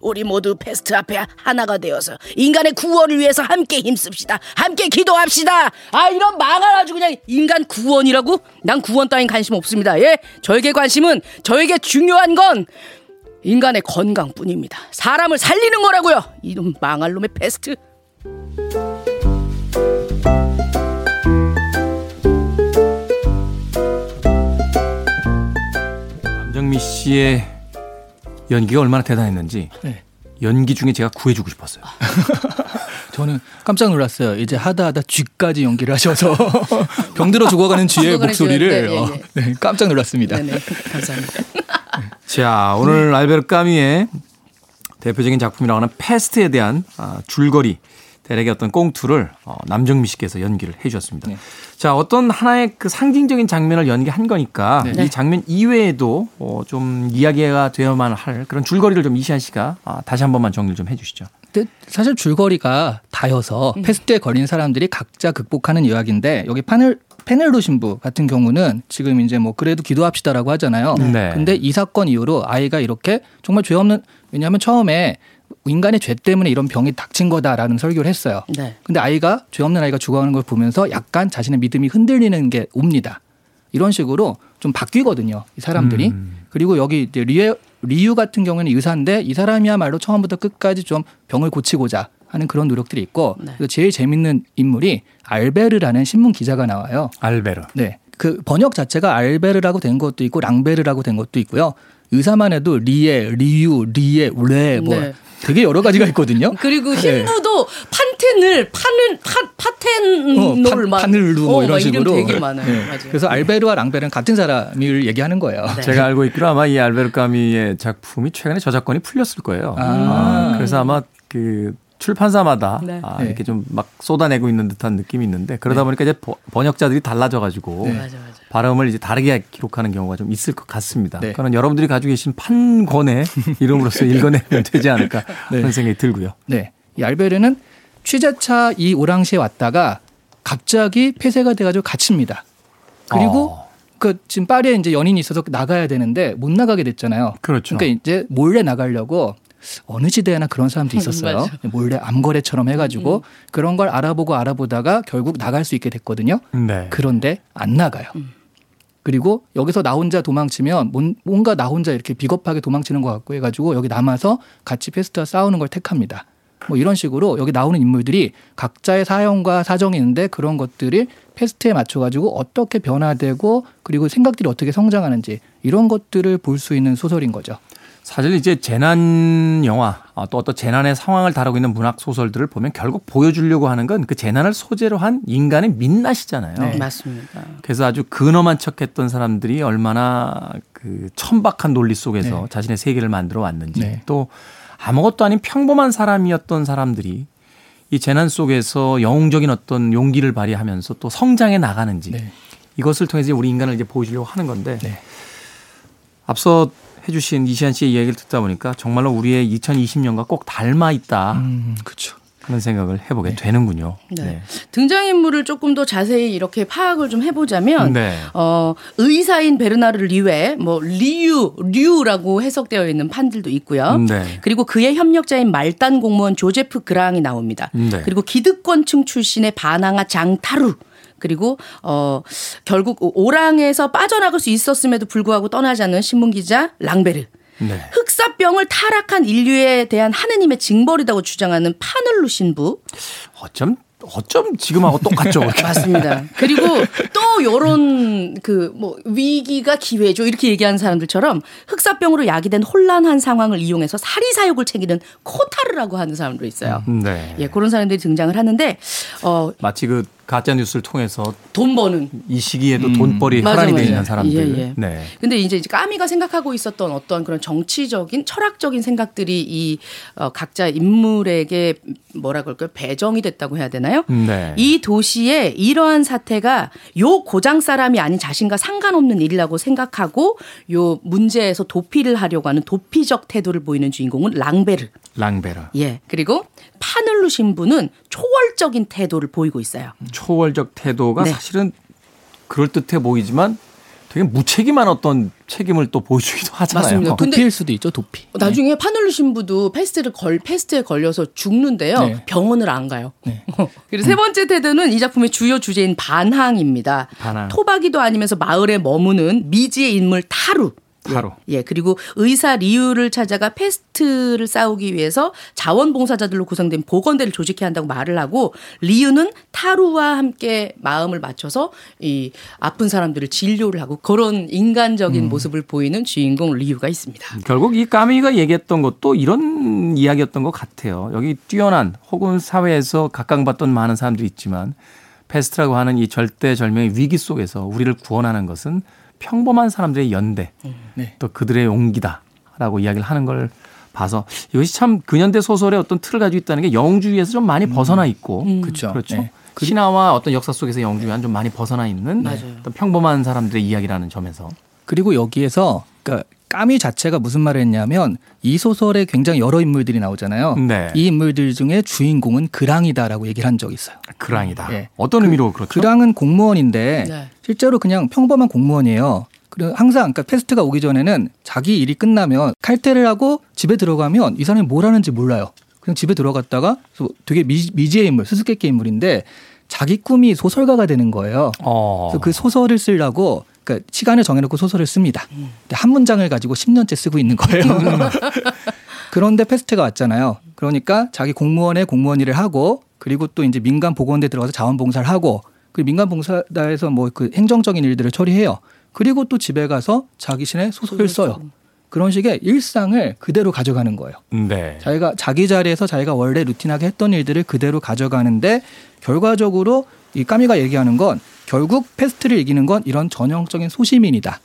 우리 모두 페스트 앞에 하나가 되어서 인간의 구원을 위해서 함께 힘씁시다. 함께 기도합시다. 아 이런 망할 아주 그냥 인간 구원이라고? 난 구원 따윈 관심 없습니다. 예, 저에게 관심은 저에게 중요한 건 인간의 건강뿐입니다. 사람을 살리는 거라고요. 이놈 망할 놈의 페스트. 남정미 씨의 연기가 얼마나 대단했는지 네. 연기 중에 제가 구해주고 싶었어요. 저는 깜짝 놀랐어요. 이제 하다 하다 쥐까지 연기를 하셔서 병들어 죽어가는 쥐의 목소리를 쥐, 네, 예, 어, 예. 네, 깜짝 놀랐습니다. 네네, 감사합니다. 자, 오늘 알베르 까미의 대표적인 작품이라고 하는 패스트에 대한 아, 줄거리, 대략의 어떤 꽁투를 어, 남정미 씨께서 연기를 해 주셨습니다. 네. 자, 어떤 하나의 그 상징적인 장면을 연기한 거니까 네. 이 장면 이외에도 어, 좀 이야기가 되어야만 할 그런 줄거리를 좀 이시안 씨가 아, 다시 한 번만 정리를 좀 해 주시죠. 근데 사실 줄거리가 다여서 패스트에 걸린 사람들이 각자 극복하는 이야기인데 여기 파넬 페넬로 신부 같은 경우는 지금 이제 뭐 그래도 기도합시다라고 하잖아요. 네. 근데 이 사건 이후로 아이가 이렇게 정말 죄 없는 왜냐하면 처음에 인간의 죄 때문에 이런 병이 닥친 거다라는 설교를 했어요. 네. 근데 아이가 죄 없는 아이가 죽어가는 걸 보면서 약간 자신의 믿음이 흔들리는 게 옵니다. 이런 식으로 좀 바뀌거든요. 이 사람들이. 그리고 여기 이제 리에, 리유 같은 경우는 의사인데 이 사람이야말로 처음부터 끝까지 좀 병을 고치고자 하는 그런 노력들이 있고 네. 제일 재밌는 인물이 알베르라는 신문 기자가 나와요. 알베르. 네. 그 번역 자체가 알베르라고 된 것도 있고 랑베르라고 된 것도 있고요. 의사만 해도 리에, 리유, 리에, 레, 뭐 네. 되게 여러 가지가 있거든요. 그리고 네. 신부도 판텐을 파는 파, 파텐놀 어, 파, 파늘루 뭐 어, 이런 식으로. 되게 많아요. 네. 그래서 알베르와 랑베르는 같은 사람을 얘기하는 거예요. 네. 제가 알고 있기로 아마 이 알베르 까미의 작품이 최근에 저작권이 풀렸을 거예요. 아. 아, 그래서 아마 그 출판사마다 네. 아, 네. 이렇게 좀 막 쏟아내고 있는 듯한 느낌이 있는데 그러다 보니까 이제 버- 번역자들이 달라져가지고 네. 발음을 이제 다르게 기록하는 경우가 좀 있을 것 같습니다. 네. 그러나 여러분들이 가지고 계신 판권의 이름으로서 읽어내면 되지 않을까 네. 하는 생각이 들고요. 네. 이 알베르는 취재차 이 오랑시에 왔다가 갑자기 폐쇄가 돼가지고 갇힙니다. 그리고 어. 그 지금 파리에 이제 연인이 있어서 나가야 되는데 못 나가게 됐잖아요. 그렇죠. 그러니까 이제 몰래 나가려고 어느 시대에나 그런 사람도 있었어요. 맞아. 몰래 암거래처럼 해가지고 그런 걸 알아보고 알아보다가 결국 나갈 수 있게 됐거든요. 네. 그런데 안 나가요. 그리고 여기서 나 혼자 도망치면 뭔- 뭔가 나 혼자 이렇게 비겁하게 도망치는 것 같고 해가지고 여기 남아서 같이 페스트와 싸우는 걸 택합니다. 뭐 이런 식으로 여기 나오는 인물들이 각자의 사연과 사정이 있는데 그런 것들이 페스트에 맞춰가지고 어떻게 변화되고 그리고 생각들이 어떻게 성장하는지 이런 것들을 볼 수 있는 소설인 거죠. 사실 이제 재난 영화 아, 또 어떤 재난의 상황을 다루고 있는 문학 소설들을 보면 결국 보여주려고 하는 건 그 재난을 소재로 한 인간의 민낯이잖아요. 네. 맞습니다. 그래서 아주 근엄한 척했던 사람들이 얼마나 그 천박한 논리 속에서 네. 자신의 세계를 만들어 왔는지 네. 또 아무것도 아닌 평범한 사람이었던 사람들이 이 재난 속에서 영웅적인 어떤 용기를 발휘하면서 또 성장해 나가는지 네. 이것을 통해서 우리 인간을 이제 보여주려고 하는 건데 네. 앞서 해주신 이시안 씨의 이야기를 듣다 보니까 정말로 우리의 2020년과 꼭 닮아 있다 음, 그렇죠. 하는 생각을 해보게 되는군요. 네. 등장인물을 조금 더 자세히 이렇게 파악을 좀 해보자면 네. 어, 의사인 베르나르 리웨, 뭐 리유, 류라고 해석되어 있는 판들도 있고요. 네. 그리고 그의 협력자인 말단 공무원 조제프 그랑이 나옵니다. 네. 그리고 기득권층 출신의 바나가 장타루. 그리고 어 결국 오랑에서 빠져나갈 수 있었음에도 불구하고 떠나지 않는 신문 기자 랑베르. 네. 흑사병을 타락한 인류에 대한 하느님의 징벌이라고 주장하는 파늘루 신부. 어쩜 어쩜 지금하고 똑같죠. 맞습니다. 그리고 또 요런 그 뭐 위기가 기회죠 이렇게 얘기하는 사람들처럼 흑사병으로 야기된 혼란한 상황을 이용해서 사리 사욕을 챙기는 코타르라고 하는 사람도 있어요. 네. 예, 그런 사람들이 등장을 하는데 어, 마치 그 가짜 뉴스를 통해서 돈 버는 이 시기에도 돈벌이 맞아, 혈안이 되어. 있는 사람들. 예, 예. 네. 근데 이제 이제 까미가 생각하고 있었던 어떤 그런 정치적인 철학적인 생각들이 이 어, 각자 인물에게 뭐라 그럴까요? 배정이 됐다고 해야 되나요? 네. 이 도시에 이러한 사태가 요 고장 사람이 아닌 자신과 상관없는 일이라고 생각하고 요 문제에서 도피를 하려고 하는 도피적 태도를 보이는 주인공은 랑베르. 랑베르. 예. 그리고 파늘루 신부는 초월적인 태도를 보이고 있어요. 초월적 태도가 네. 사실은 그럴 듯해 보이지만 되게 무책임한 어떤 책임을 또 보여주기도 하잖아요. 맞습니다. 도피일 수도 있죠, 도피. 나중에 파늘루 신부도 페스트를 걸 페스트에 걸려서 죽는데요. 네. 병원을 안 가요. 그리고 세 번째 태도는 이 작품의 주요 주제인 반항입니다. 반항. 토박이도 아니면서 마을에 머무는 미지의 인물 타루. 타루. 예, 그리고 의사 리유를 찾아가 페스트를 싸우기 위해서 자원봉사자들로 구성된 보건대를 조직해야 한다고 말을 하고 리유는 타루와 함께 마음을 맞춰서 이 아픈 사람들을 진료를 하고 그런 인간적인 모습을 보이는 주인공 리유가 있습니다. 결국 이 까뮈가 얘기했던 것도 이런 이야기였던 것 같아요. 여기 뛰어난 혹은 사회에서 각광받던 많은 사람들이 있지만 페스트라고 하는 이 절대절명의 위기 속에서 우리를 구원하는 것은 평범한 사람들의 연대 네. 또 그들의 용기다라고 이야기를 하는 걸 봐서 이것이 참 근현대 소설의 어떤 틀을 가지고 있다는 게 영웅주의에서 좀 많이 벗어나 있고 그쵸. 그렇죠. 네. 신화와 어떤 역사 속에서 영웅주의와는 좀 많이 벗어나 있는. 어떤 평범한 사람들의 이야기라는 점에서 그리고 여기에서 그러니까 까뮈 자체가 무슨 말을 했냐면 이 소설에 굉장히 여러 인물들이 나오잖아요. 네. 이 인물들 중에 주인공은 그랑이다라고 얘기를 한 적이 있어요. 그랑이다. 예. 어떤 의미로 그렇죠? 그랑은 공무원인데 네. 실제로 그냥 평범한 공무원이에요. 그리고 항상 그러니까 페스트가 오기 전에는 자기 일이 끝나면 칼퇴를 하고 집에 들어가면 이 사람이 뭘 하는지 몰라요. 그냥 집에 들어갔다가 되게 미, 미지의 인물, 수수께끼 인물인데 자기 꿈이 소설가가 되는 거예요. 어. 그래서 그 소설을 쓰려고 그러니까 시간을 정해놓고 소설을 씁니다. 근데 한 문장을 가지고 10년째 쓰고 있는 거예요. 그런데 패스트가 왔잖아요. 그러니까 자기 공무원의 공무원 일을 하고 그리고 또 이제 민간 보건대 들어가서 자원봉사를 하고 그리고 민간 봉사다에서 뭐 그 행정적인 일들을 처리해요. 그리고 또 집에 가서 자기 신의 소설을 써요. 그런 식의 일상을 그대로 가져가는 거예요. 네. 자기가 자기 자리에서 자기가 원래 루틴하게 했던 일들을 그대로 가져가는데 결과적으로 이 까뮈가 얘기하는 건 결국 페스트를 이기는 건 이런 전형적인 소시민이다.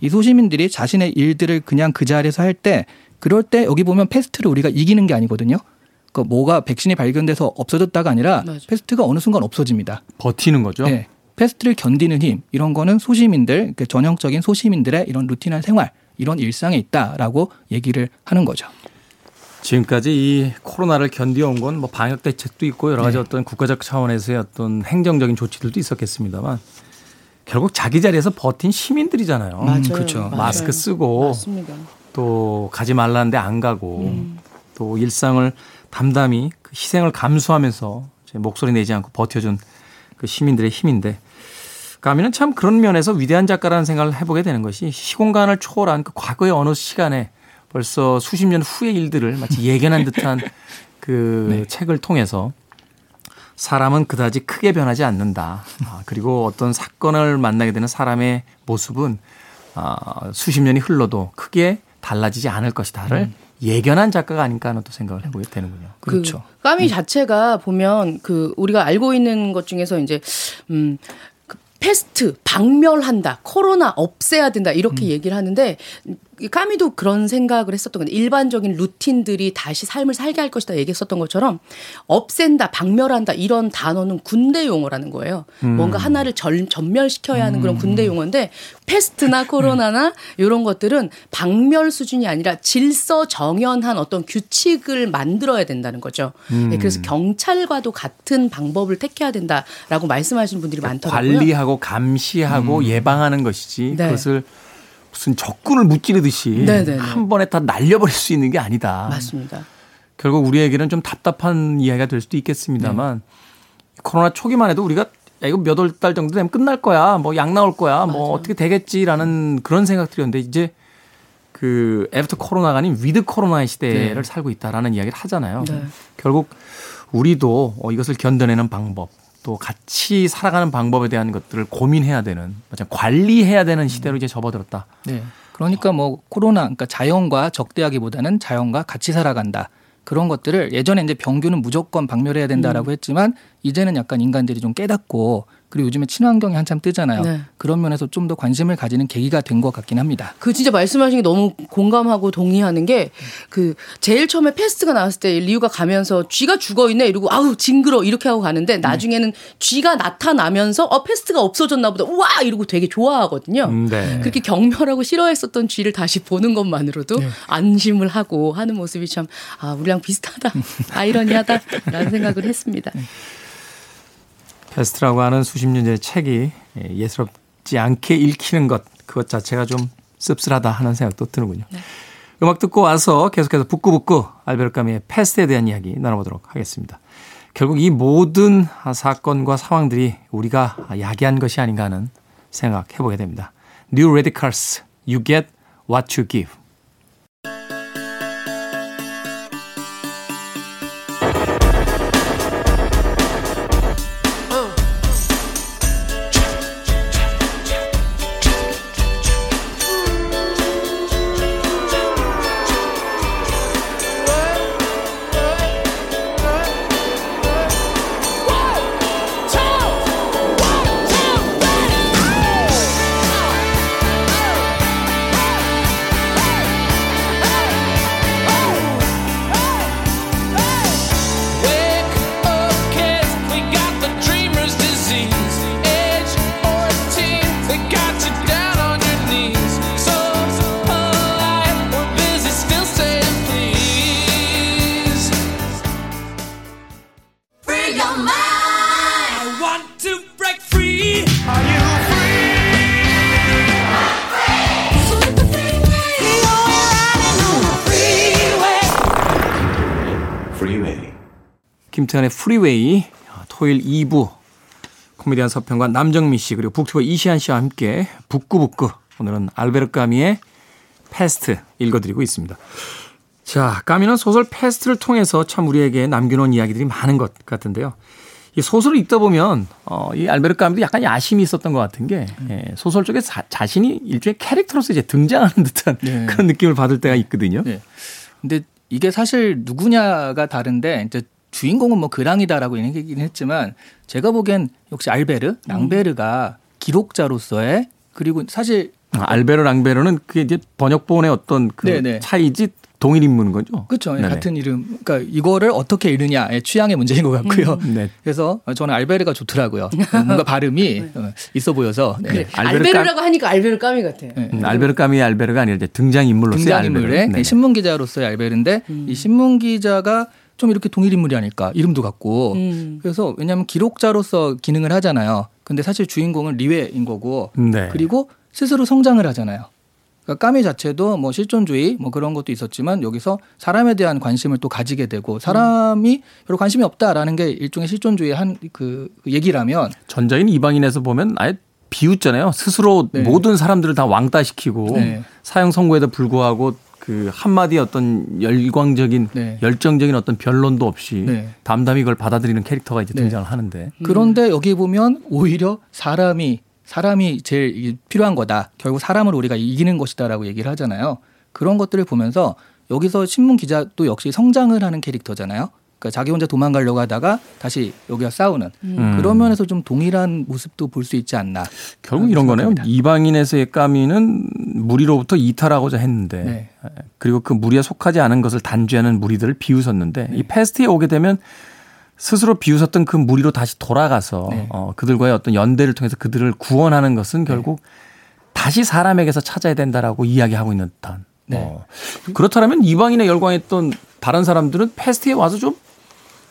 이 소시민들이 자신의 일들을 그냥 그 자리에서 할 때 그럴 때 여기 보면 페스트를 우리가 이기는 게 아니거든요. 그 뭐가 백신이 발견돼서 없어졌다가 아니라 맞아. 페스트가 어느 순간 없어집니다. 버티는 거죠. 네. 페스트를 견디는 힘 이런 거는 소시민들 그 전형적인 소시민들의 이런 루틴한 생활 이런 일상에 있다라고 얘기를 하는 거죠. 지금까지 이 코로나를 견뎌온 건 뭐 방역 대책도 있고 여러 가지 네. 어떤 국가적 차원에서의 어떤 행정적인 조치들도 있었겠습니다만 결국 자기 자리에서 버틴 시민들이잖아요. 맞아요. 그렇죠. 맞아요. 마스크 쓰고 맞습니다. 또 가지 말라는데 안 가고 음. 또 일상을 담담히 그 희생을 감수하면서 제 목소리 내지 않고 버텨준 그 시민들의 힘인데 까미는 참 그런 면에서 위대한 작가라는 생각을 해보게 되는 것이 시공간을 초월한 그 과거의 어느 시간에 벌써 수십 년 후의 일들을 마치 예견한 듯한 그 책을 통해서 사람은 그다지 크게 변하지 않는다. 아, 그리고 어떤 사건을 만나게 되는 사람의 모습은 아, 수십 년이 흘러도 크게 달라지지 않을 것이다를 예견한 작가가 아닌가 하는 또 생각을 해보게 되는군요. 그렇죠. 그 까미 자체가 보면 그 우리가 알고 있는 것 중에서 이제 음. 그 패스트 박멸한다 코로나 없애야 된다 이렇게 얘기를 하는데 이 까미도 그런 생각을 했었던 건데 일반적인 루틴들이 다시 삶을 살게 할 것이다 얘기했었던 것처럼 없앤다, 박멸한다 이런 단어는 군대 용어라는 거예요. 뭔가 하나를 절, 전멸시켜야 하는 그런 군대 용어인데 패스트나 코로나나 이런 것들은 박멸 수준이 아니라 질서 정연한 어떤 규칙을 만들어야 된다는 거죠. 네, 그래서 경찰과도 같은 방법을 택해야 된다라고 말씀하시는 분들이 많더라고요. 관리하고 감시하고 예방하는 것이지 네. 그것을 무슨 적군을 무찌르듯이 네네네. 한 번에 다 날려버릴 수 있는 게 아니다. 맞습니다. 결국 우리에게는 좀 답답한 이야기가 될 수도 있겠습니다만 코로나 초기만 해도 우리가 야, 이거 몇 월 달 정도 되면 끝날 거야. 뭐 약 나올 거야. 뭐 어떻게 되겠지라는 그런 생각들이었는데 이제 그 after 코로나가 아닌 with 코로나의 시대를 네. 살고 있다라는 이야기를 하잖아요. 네. 결국 우리도 어, 이것을 견뎌내는 방법 또 같이 살아가는 방법에 대한 것들을 고민해야 되는 관리해야 되는 시대로 이제 접어들었다. 네. 그러니까 뭐 코로나, 그러니까 자연과 적대하기보다는 자연과 같이 살아간다. 그런 것들을 예전에 이제 병균은 무조건 박멸해야 된다라고 했지만 이제는 약간 인간들이 좀 깨닫고 그리고 요즘에 친환경이 한참 뜨잖아요. 네. 그런 면에서 좀 더 관심을 가지는 계기가 된 것 같긴 합니다. 그 진짜 말씀하신 게 너무 공감하고 동의하는 게 그 제일 처음에 패스트가 나왔을 때 리우가 가면서 쥐가 죽어 있네 이러고 아우 징그러 이렇게 하고 가는데 나중에는 쥐가 나타나면서 어 패스트가 없어졌나 보다 우와 이러고 되게 좋아하거든요. 음, 네. 그렇게 경멸하고 싫어했었던 쥐를 다시 보는 것만으로도 안심을 하고 하는 모습이 참 아 우리랑 비슷하다 아이러니하다라는 생각을 했습니다. 패스트라고 하는 수십 년전의 책이 예, 예스럽지 않게 읽히는 것 그것 자체가 좀 씁쓸하다 하는 생각도 드는군요. 음악 듣고 와서 계속해서 북구북구 알베르 까미의 패스트에 대한 이야기 나눠보도록 하겠습니다. 결국 이 모든 사건과 상황들이 우리가 야기한 것이 아닌가 하는 생각해보게 됩니다. New Radicals, You Get What You Give. 김태현의 프리웨이 아, 토요일 2부 코미디언 서평과 남정미 씨 그리고 북튜버 이시안 씨와 함께 북구북구 오늘은 알베르 까미의 패스트 읽어드리고 있습니다. 자, 까미는 소설 패스트를 통해서 참 우리에게 남겨놓은 이야기들이 많은 것 같은데요. 이 소설을 읽다 보면 어, 이 알베르 까미도 약간 야심이 있었던 것 같은 게 예, 소설 쪽에 자, 자신이 일종의 캐릭터로서 이제 등장하는 듯한 네. 그런 느낌을 받을 때가 있거든요. 네. 근데 이게 사실 누구냐가 다른데 이제 주인공은 뭐 그랑이다라고 얘기긴 했지만 제가 보기엔 역시 알베르, 랑베르가 기록자로서의 그리고 사실 아, 알베르 랑베르는 그게 이제 번역본의 어떤 그 네네. 차이지 동일 인물인 거죠. 그렇죠. 네네. 같은 이름. 그러니까 이거를 어떻게 읽느냐의 취향의 문제인 것 같고요. 네. 그래서 저는 알베르가 좋더라고요. 뭔가 발음이 어, 있어 보여서. 네. 네. 알베르 알베르 라고 하니까 알베르 까미 같아요. 네. 음, 알베르 까미의 알베르가 아니라 이제 등장 인물로서의 알베르. 등장 인물의 네네. 신문 기자로서의 알베르인데 이 신문 기자가 좀 이렇게 동일 인물이 아닐까 이름도 같고 음. 그래서 왜냐하면 기록자로서 기능을 하잖아요. 근데 사실 주인공은 리웨인 거고 네. 그리고 스스로 성장을 하잖아요. 그러니까 까미 자체도 뭐 실존주의 뭐 그런 것도 있었지만 여기서 사람에 대한 관심을 또 가지게 되고 사람이 별로 관심이 없다라는 게 일종의 실존주의의 한그 얘기라면 전자인 이방인에서 보면 아예 비웃잖아요. 스스로 네. 모든 사람들을 다 왕따시키고 네. 사형 선고에도 불구하고 그 한마디 어떤 열광적인 네. 열정적인 어떤 변론도 없이 네. 담담히 그걸 받아들이는 캐릭터가 이제 네. 등장을 하는데 그런데 여기 보면 오히려 사람이 사람이 제일 이- 필요한 거다. 결국 사람을 우리가 이기는 것이다라고 얘기를 하잖아요. 그런 것들을 보면서 여기서 신문 기자도 역시 성장을 하는 캐릭터잖아요. 그러니까 자기 혼자 도망가려고 하다가 다시 여기와 싸우는 음. 그런 면에서 좀 동일한 모습도 볼 수 있지 않나. 결국 이런 거네요. 생각합니다. 이방인에서의 까미는 무리로부터 이탈하고자 했는데 네. 그리고 그 무리에 속하지 않은 것을 단죄하는 무리들을 비웃었는데 이 패스트에 오게 되면 스스로 비웃었던 그 무리로 다시 돌아가서 네. 어, 그들과의 어떤 연대를 통해서 그들을 구원하는 것은 결국 다시 사람에게서 찾아야 된다라고 이야기하고 있는 듯한. 네. 어. 그렇다면 이방인에 열광했던 다른 사람들은 패스트에 와서 좀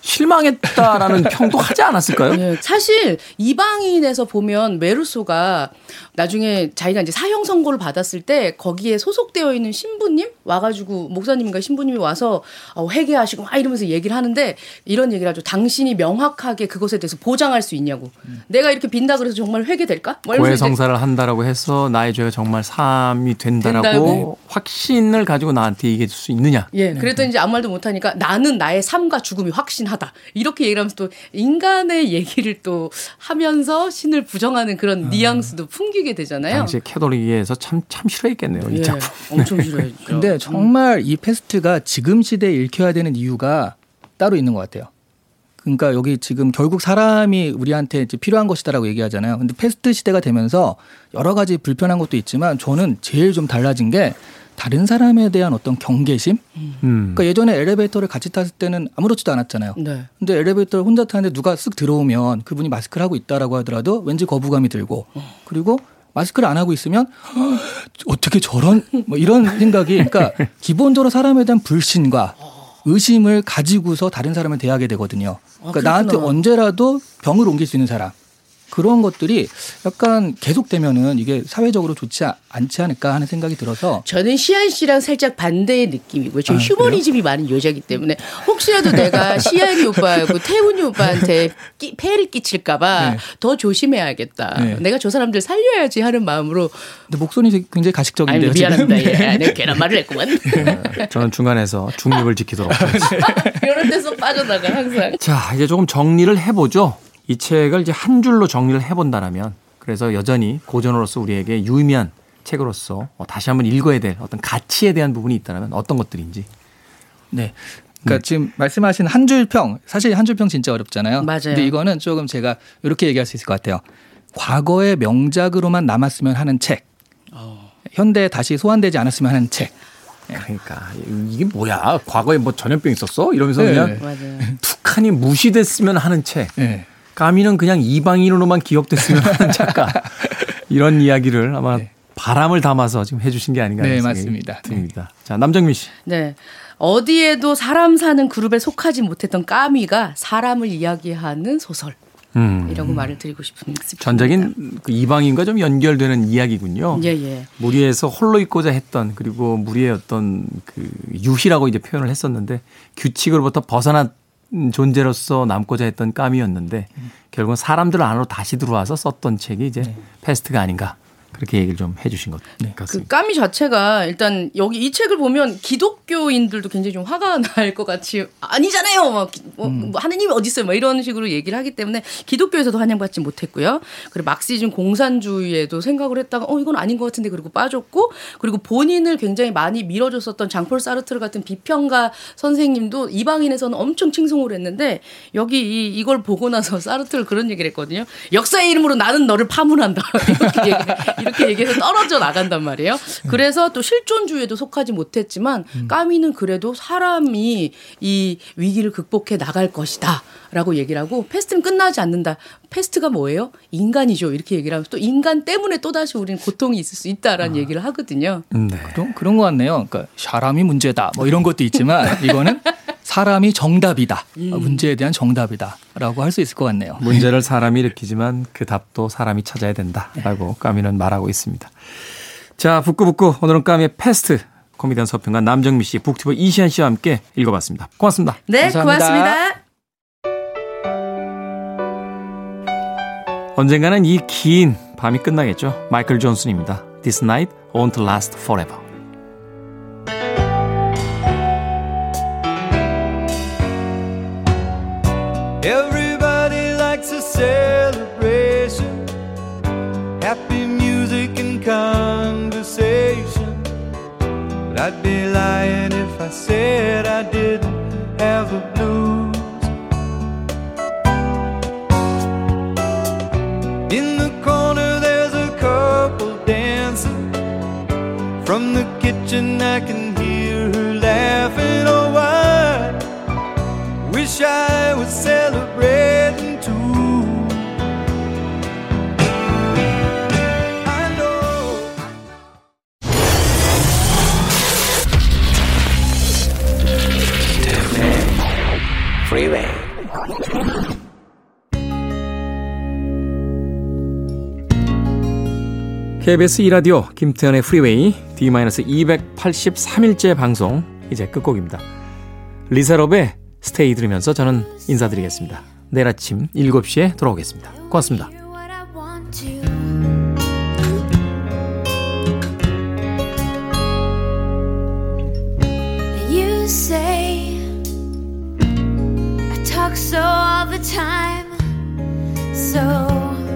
실망했다라는 평도 하지 않았을까요? 예, 사실 이방인에서 보면 메르소가 나중에 자기가 이제 사형 선고를 받았을 때 거기에 소속되어 있는 신부님 와가지고 목사님인가 신부님이 와서 어, 회개하시고 막 이러면서 얘기를 하는데 이런 얘기를 하죠. 당신이 명확하게 그것에 대해서 보장할 수 있냐고. 내가 이렇게 빈다 그래서 정말 회개될까? 뭐 이제 고해 성사를 한다라고 해서 나의 죄가 정말 사함이 된다라고 된다고? 확신을 가지고 나한테 얘기해 줄 수 있느냐? 예, 그랬더니 이제 아무 말도 못하니까 나는 나의 삶과 죽음이 확신하 다. 이렇게 얘기를 하면서 또 인간의 얘기를 또 하면서 신을 부정하는 그런 뉘앙스도 풍기게 되잖아요. 아. 당시에 캐톨릭에서 참, 참 싫어했겠네요. 이 예, 작품. 엄청 싫어요. 근데 정말 이 패스트가 지금 시대에 읽혀야 되는 이유가 따로 있는 것 같아요. 그러니까 여기 지금 결국 사람이 우리한테 이제 필요한 것이다라고 얘기하잖아요. 근데 패스트 시대가 되면서 여러 가지 불편한 것도 있지만 저는 제일 좀 달라진 게 다른 사람에 대한 어떤 경계심. 음. 그러니까 예전에 엘리베이터를 같이 탔을 때는 아무렇지도 않았잖아요. 네. 근데 엘리베이터를 혼자 타는데 누가 쓱 들어오면 그분이 마스크를 하고 있다라고 하더라도 왠지 거부감이 들고 그리고 마스크를 안 하고 있으면 "헉, 어떻게 저런 뭐 이런 생각이 그러니까 기본적으로 사람에 대한 불신과 의심을 가지고서 다른 사람을 대하게 되거든요. 그러니까 그렇구나. 나한테 언제라도 병을 옮길 수 있는 사람 그런 것들이 약간 계속되면은 이게 사회적으로 좋지 아- 않지 않을까 하는 생각이 들어서 저는 시안 씨랑 살짝 반대의 느낌이고요. 저 아, 휴머니즘이 많은 여자기 때문에 혹시라도 내가 시안이 오빠하고 태훈이 오빠한테 끼, 폐를 끼칠까봐 네. 더 조심해야겠다. 네. 내가 저 사람들 살려야지 하는 마음으로 근데 목소리 굉장히 아니 가식적인데요. 미안합니다. 지금. 예. 내가 괜한 말을 했구만. 저는 중간에서 중립을 지키도록 하겠습니다. 이런 데서 빠져나가 항상. 자, 이제 조금 정리를 해보죠. 이 책을 이제 한 줄로 정리를 해본다라면 그래서 여전히 고전으로서 우리에게 유의미한 책으로서 어, 다시 한번 읽어야 될 어떤 가치에 대한 부분이 있다면 어떤 것들인지. 네. 그러니까 지금 말씀하신 한 줄 평, 사실 한 줄평 진짜 어렵잖아요. 맞아요. 근데 이거는 조금 제가 이렇게 얘기할 수 있을 것 같아요. 과거의 명작으로만 남았으면 하는 책. 현대에 다시 소환되지 않았으면 하는 책. 그러니까 이게 뭐야? 과거에 뭐 전염병 있었어? 이러면서 네. 그냥 맞아요. 툭하니 무시됐으면 하는 책. 네. 까미는 그냥 이방인으로만 기억됐으면 하는 작가. 이런 이야기를 아마 바람을 담아서 지금 해주신 게 아닌가 네, 맞습니다. 듭니다. 자, 남정민 씨. 네. 어디에도 사람 사는 그룹에 속하지 못했던 까미가 사람을 이야기하는 소설. 음. 이라고 말을 드리고 싶은 싶습니다. 전적인 그 이방인과 좀 연결되는 이야기군요. 예, 예. 무리에서 홀로 있고자 했던 그리고 무리의 어떤 그 유희라고 이제 표현을 했었는데 규칙으로부터 벗어난 존재로서 남고자 했던 까미였는데 결국은 사람들 안으로 다시 들어와서 썼던 책이 이제 패스트가 아닌가 그렇게 얘기를 좀 해주신 것그 같습니다. 까미 자체가 일단 여기 이 책을 보면 기독교인들도 굉장히 좀 화가 날 것 같이 아니잖아요. 막 뭐, 뭐 하느님이 어디 있어요? 막 이런 식으로 얘기를 하기 때문에 기독교에서도 환영받지 못했고요. 그리고 막시즘 공산주의에도 생각을 했다가 어 이건 아닌 것 같은데 그리고 빠졌고 그리고 본인을 굉장히 많이 밀어줬었던 장폴 사르트르 같은 비평가 선생님도 이방인에서는 엄청 칭송을 했는데 여기 이, 이걸 보고 나서 사르트르 그런 얘기를 했거든요. 역사의 이름으로 나는 너를 파문한다. 이렇게 얘기, 이렇게 얘기해서 떨어져 나간단 말이에요. 그래서 또 실존주의에도 속하지 못했지만 까미는 그래도 사람이 이 위기를 극복해 나갈 것이다. 라고 얘기를 하고 패스트는 끝나지 않는다. 패스트가 뭐예요? 인간이죠. 이렇게 얘기를 하면서 또 인간 때문에 또다시 우리는 고통이 있을 수 있다라는 얘기를 하거든요. 네. 그런, 그런 것 같네요. 그러니까 사람이 문제다. 뭐 이런 것도 있지만 이거는 사람이 정답이다. 문제에 대한 정답이다라고 할 수 있을 것 같네요. 문제를 사람이 일으키지만 그 답도 사람이 찾아야 된다라고 까미는 말하고 있습니다. 자, 북구북구 오늘은 까미의 패스트 코미디언 서평가 남정미 씨, 북튜버 이시안 씨와 함께 읽어봤습니다. 고맙습니다. 네, 감사합니다. 고맙습니다. 언젠가는 이 긴 밤이 끝나겠죠. 마이클 존슨입니다. This night won't last forever. happy music and conversation. But I'd be lying if I said I didn't have a blues. In the corner, there's a couple dancing. From the kitchen, I can hear her laughing. Oh, I wish I would celebrate. KBS 2라디오 김태현의 프리웨이 D-283일째 방송 이제 끝곡입니다. 리사롭의 스테이 들으면서 저는 인사드리겠습니다. 내일 아침 7시에 돌아오겠습니다. 고맙습니다. So all the time, so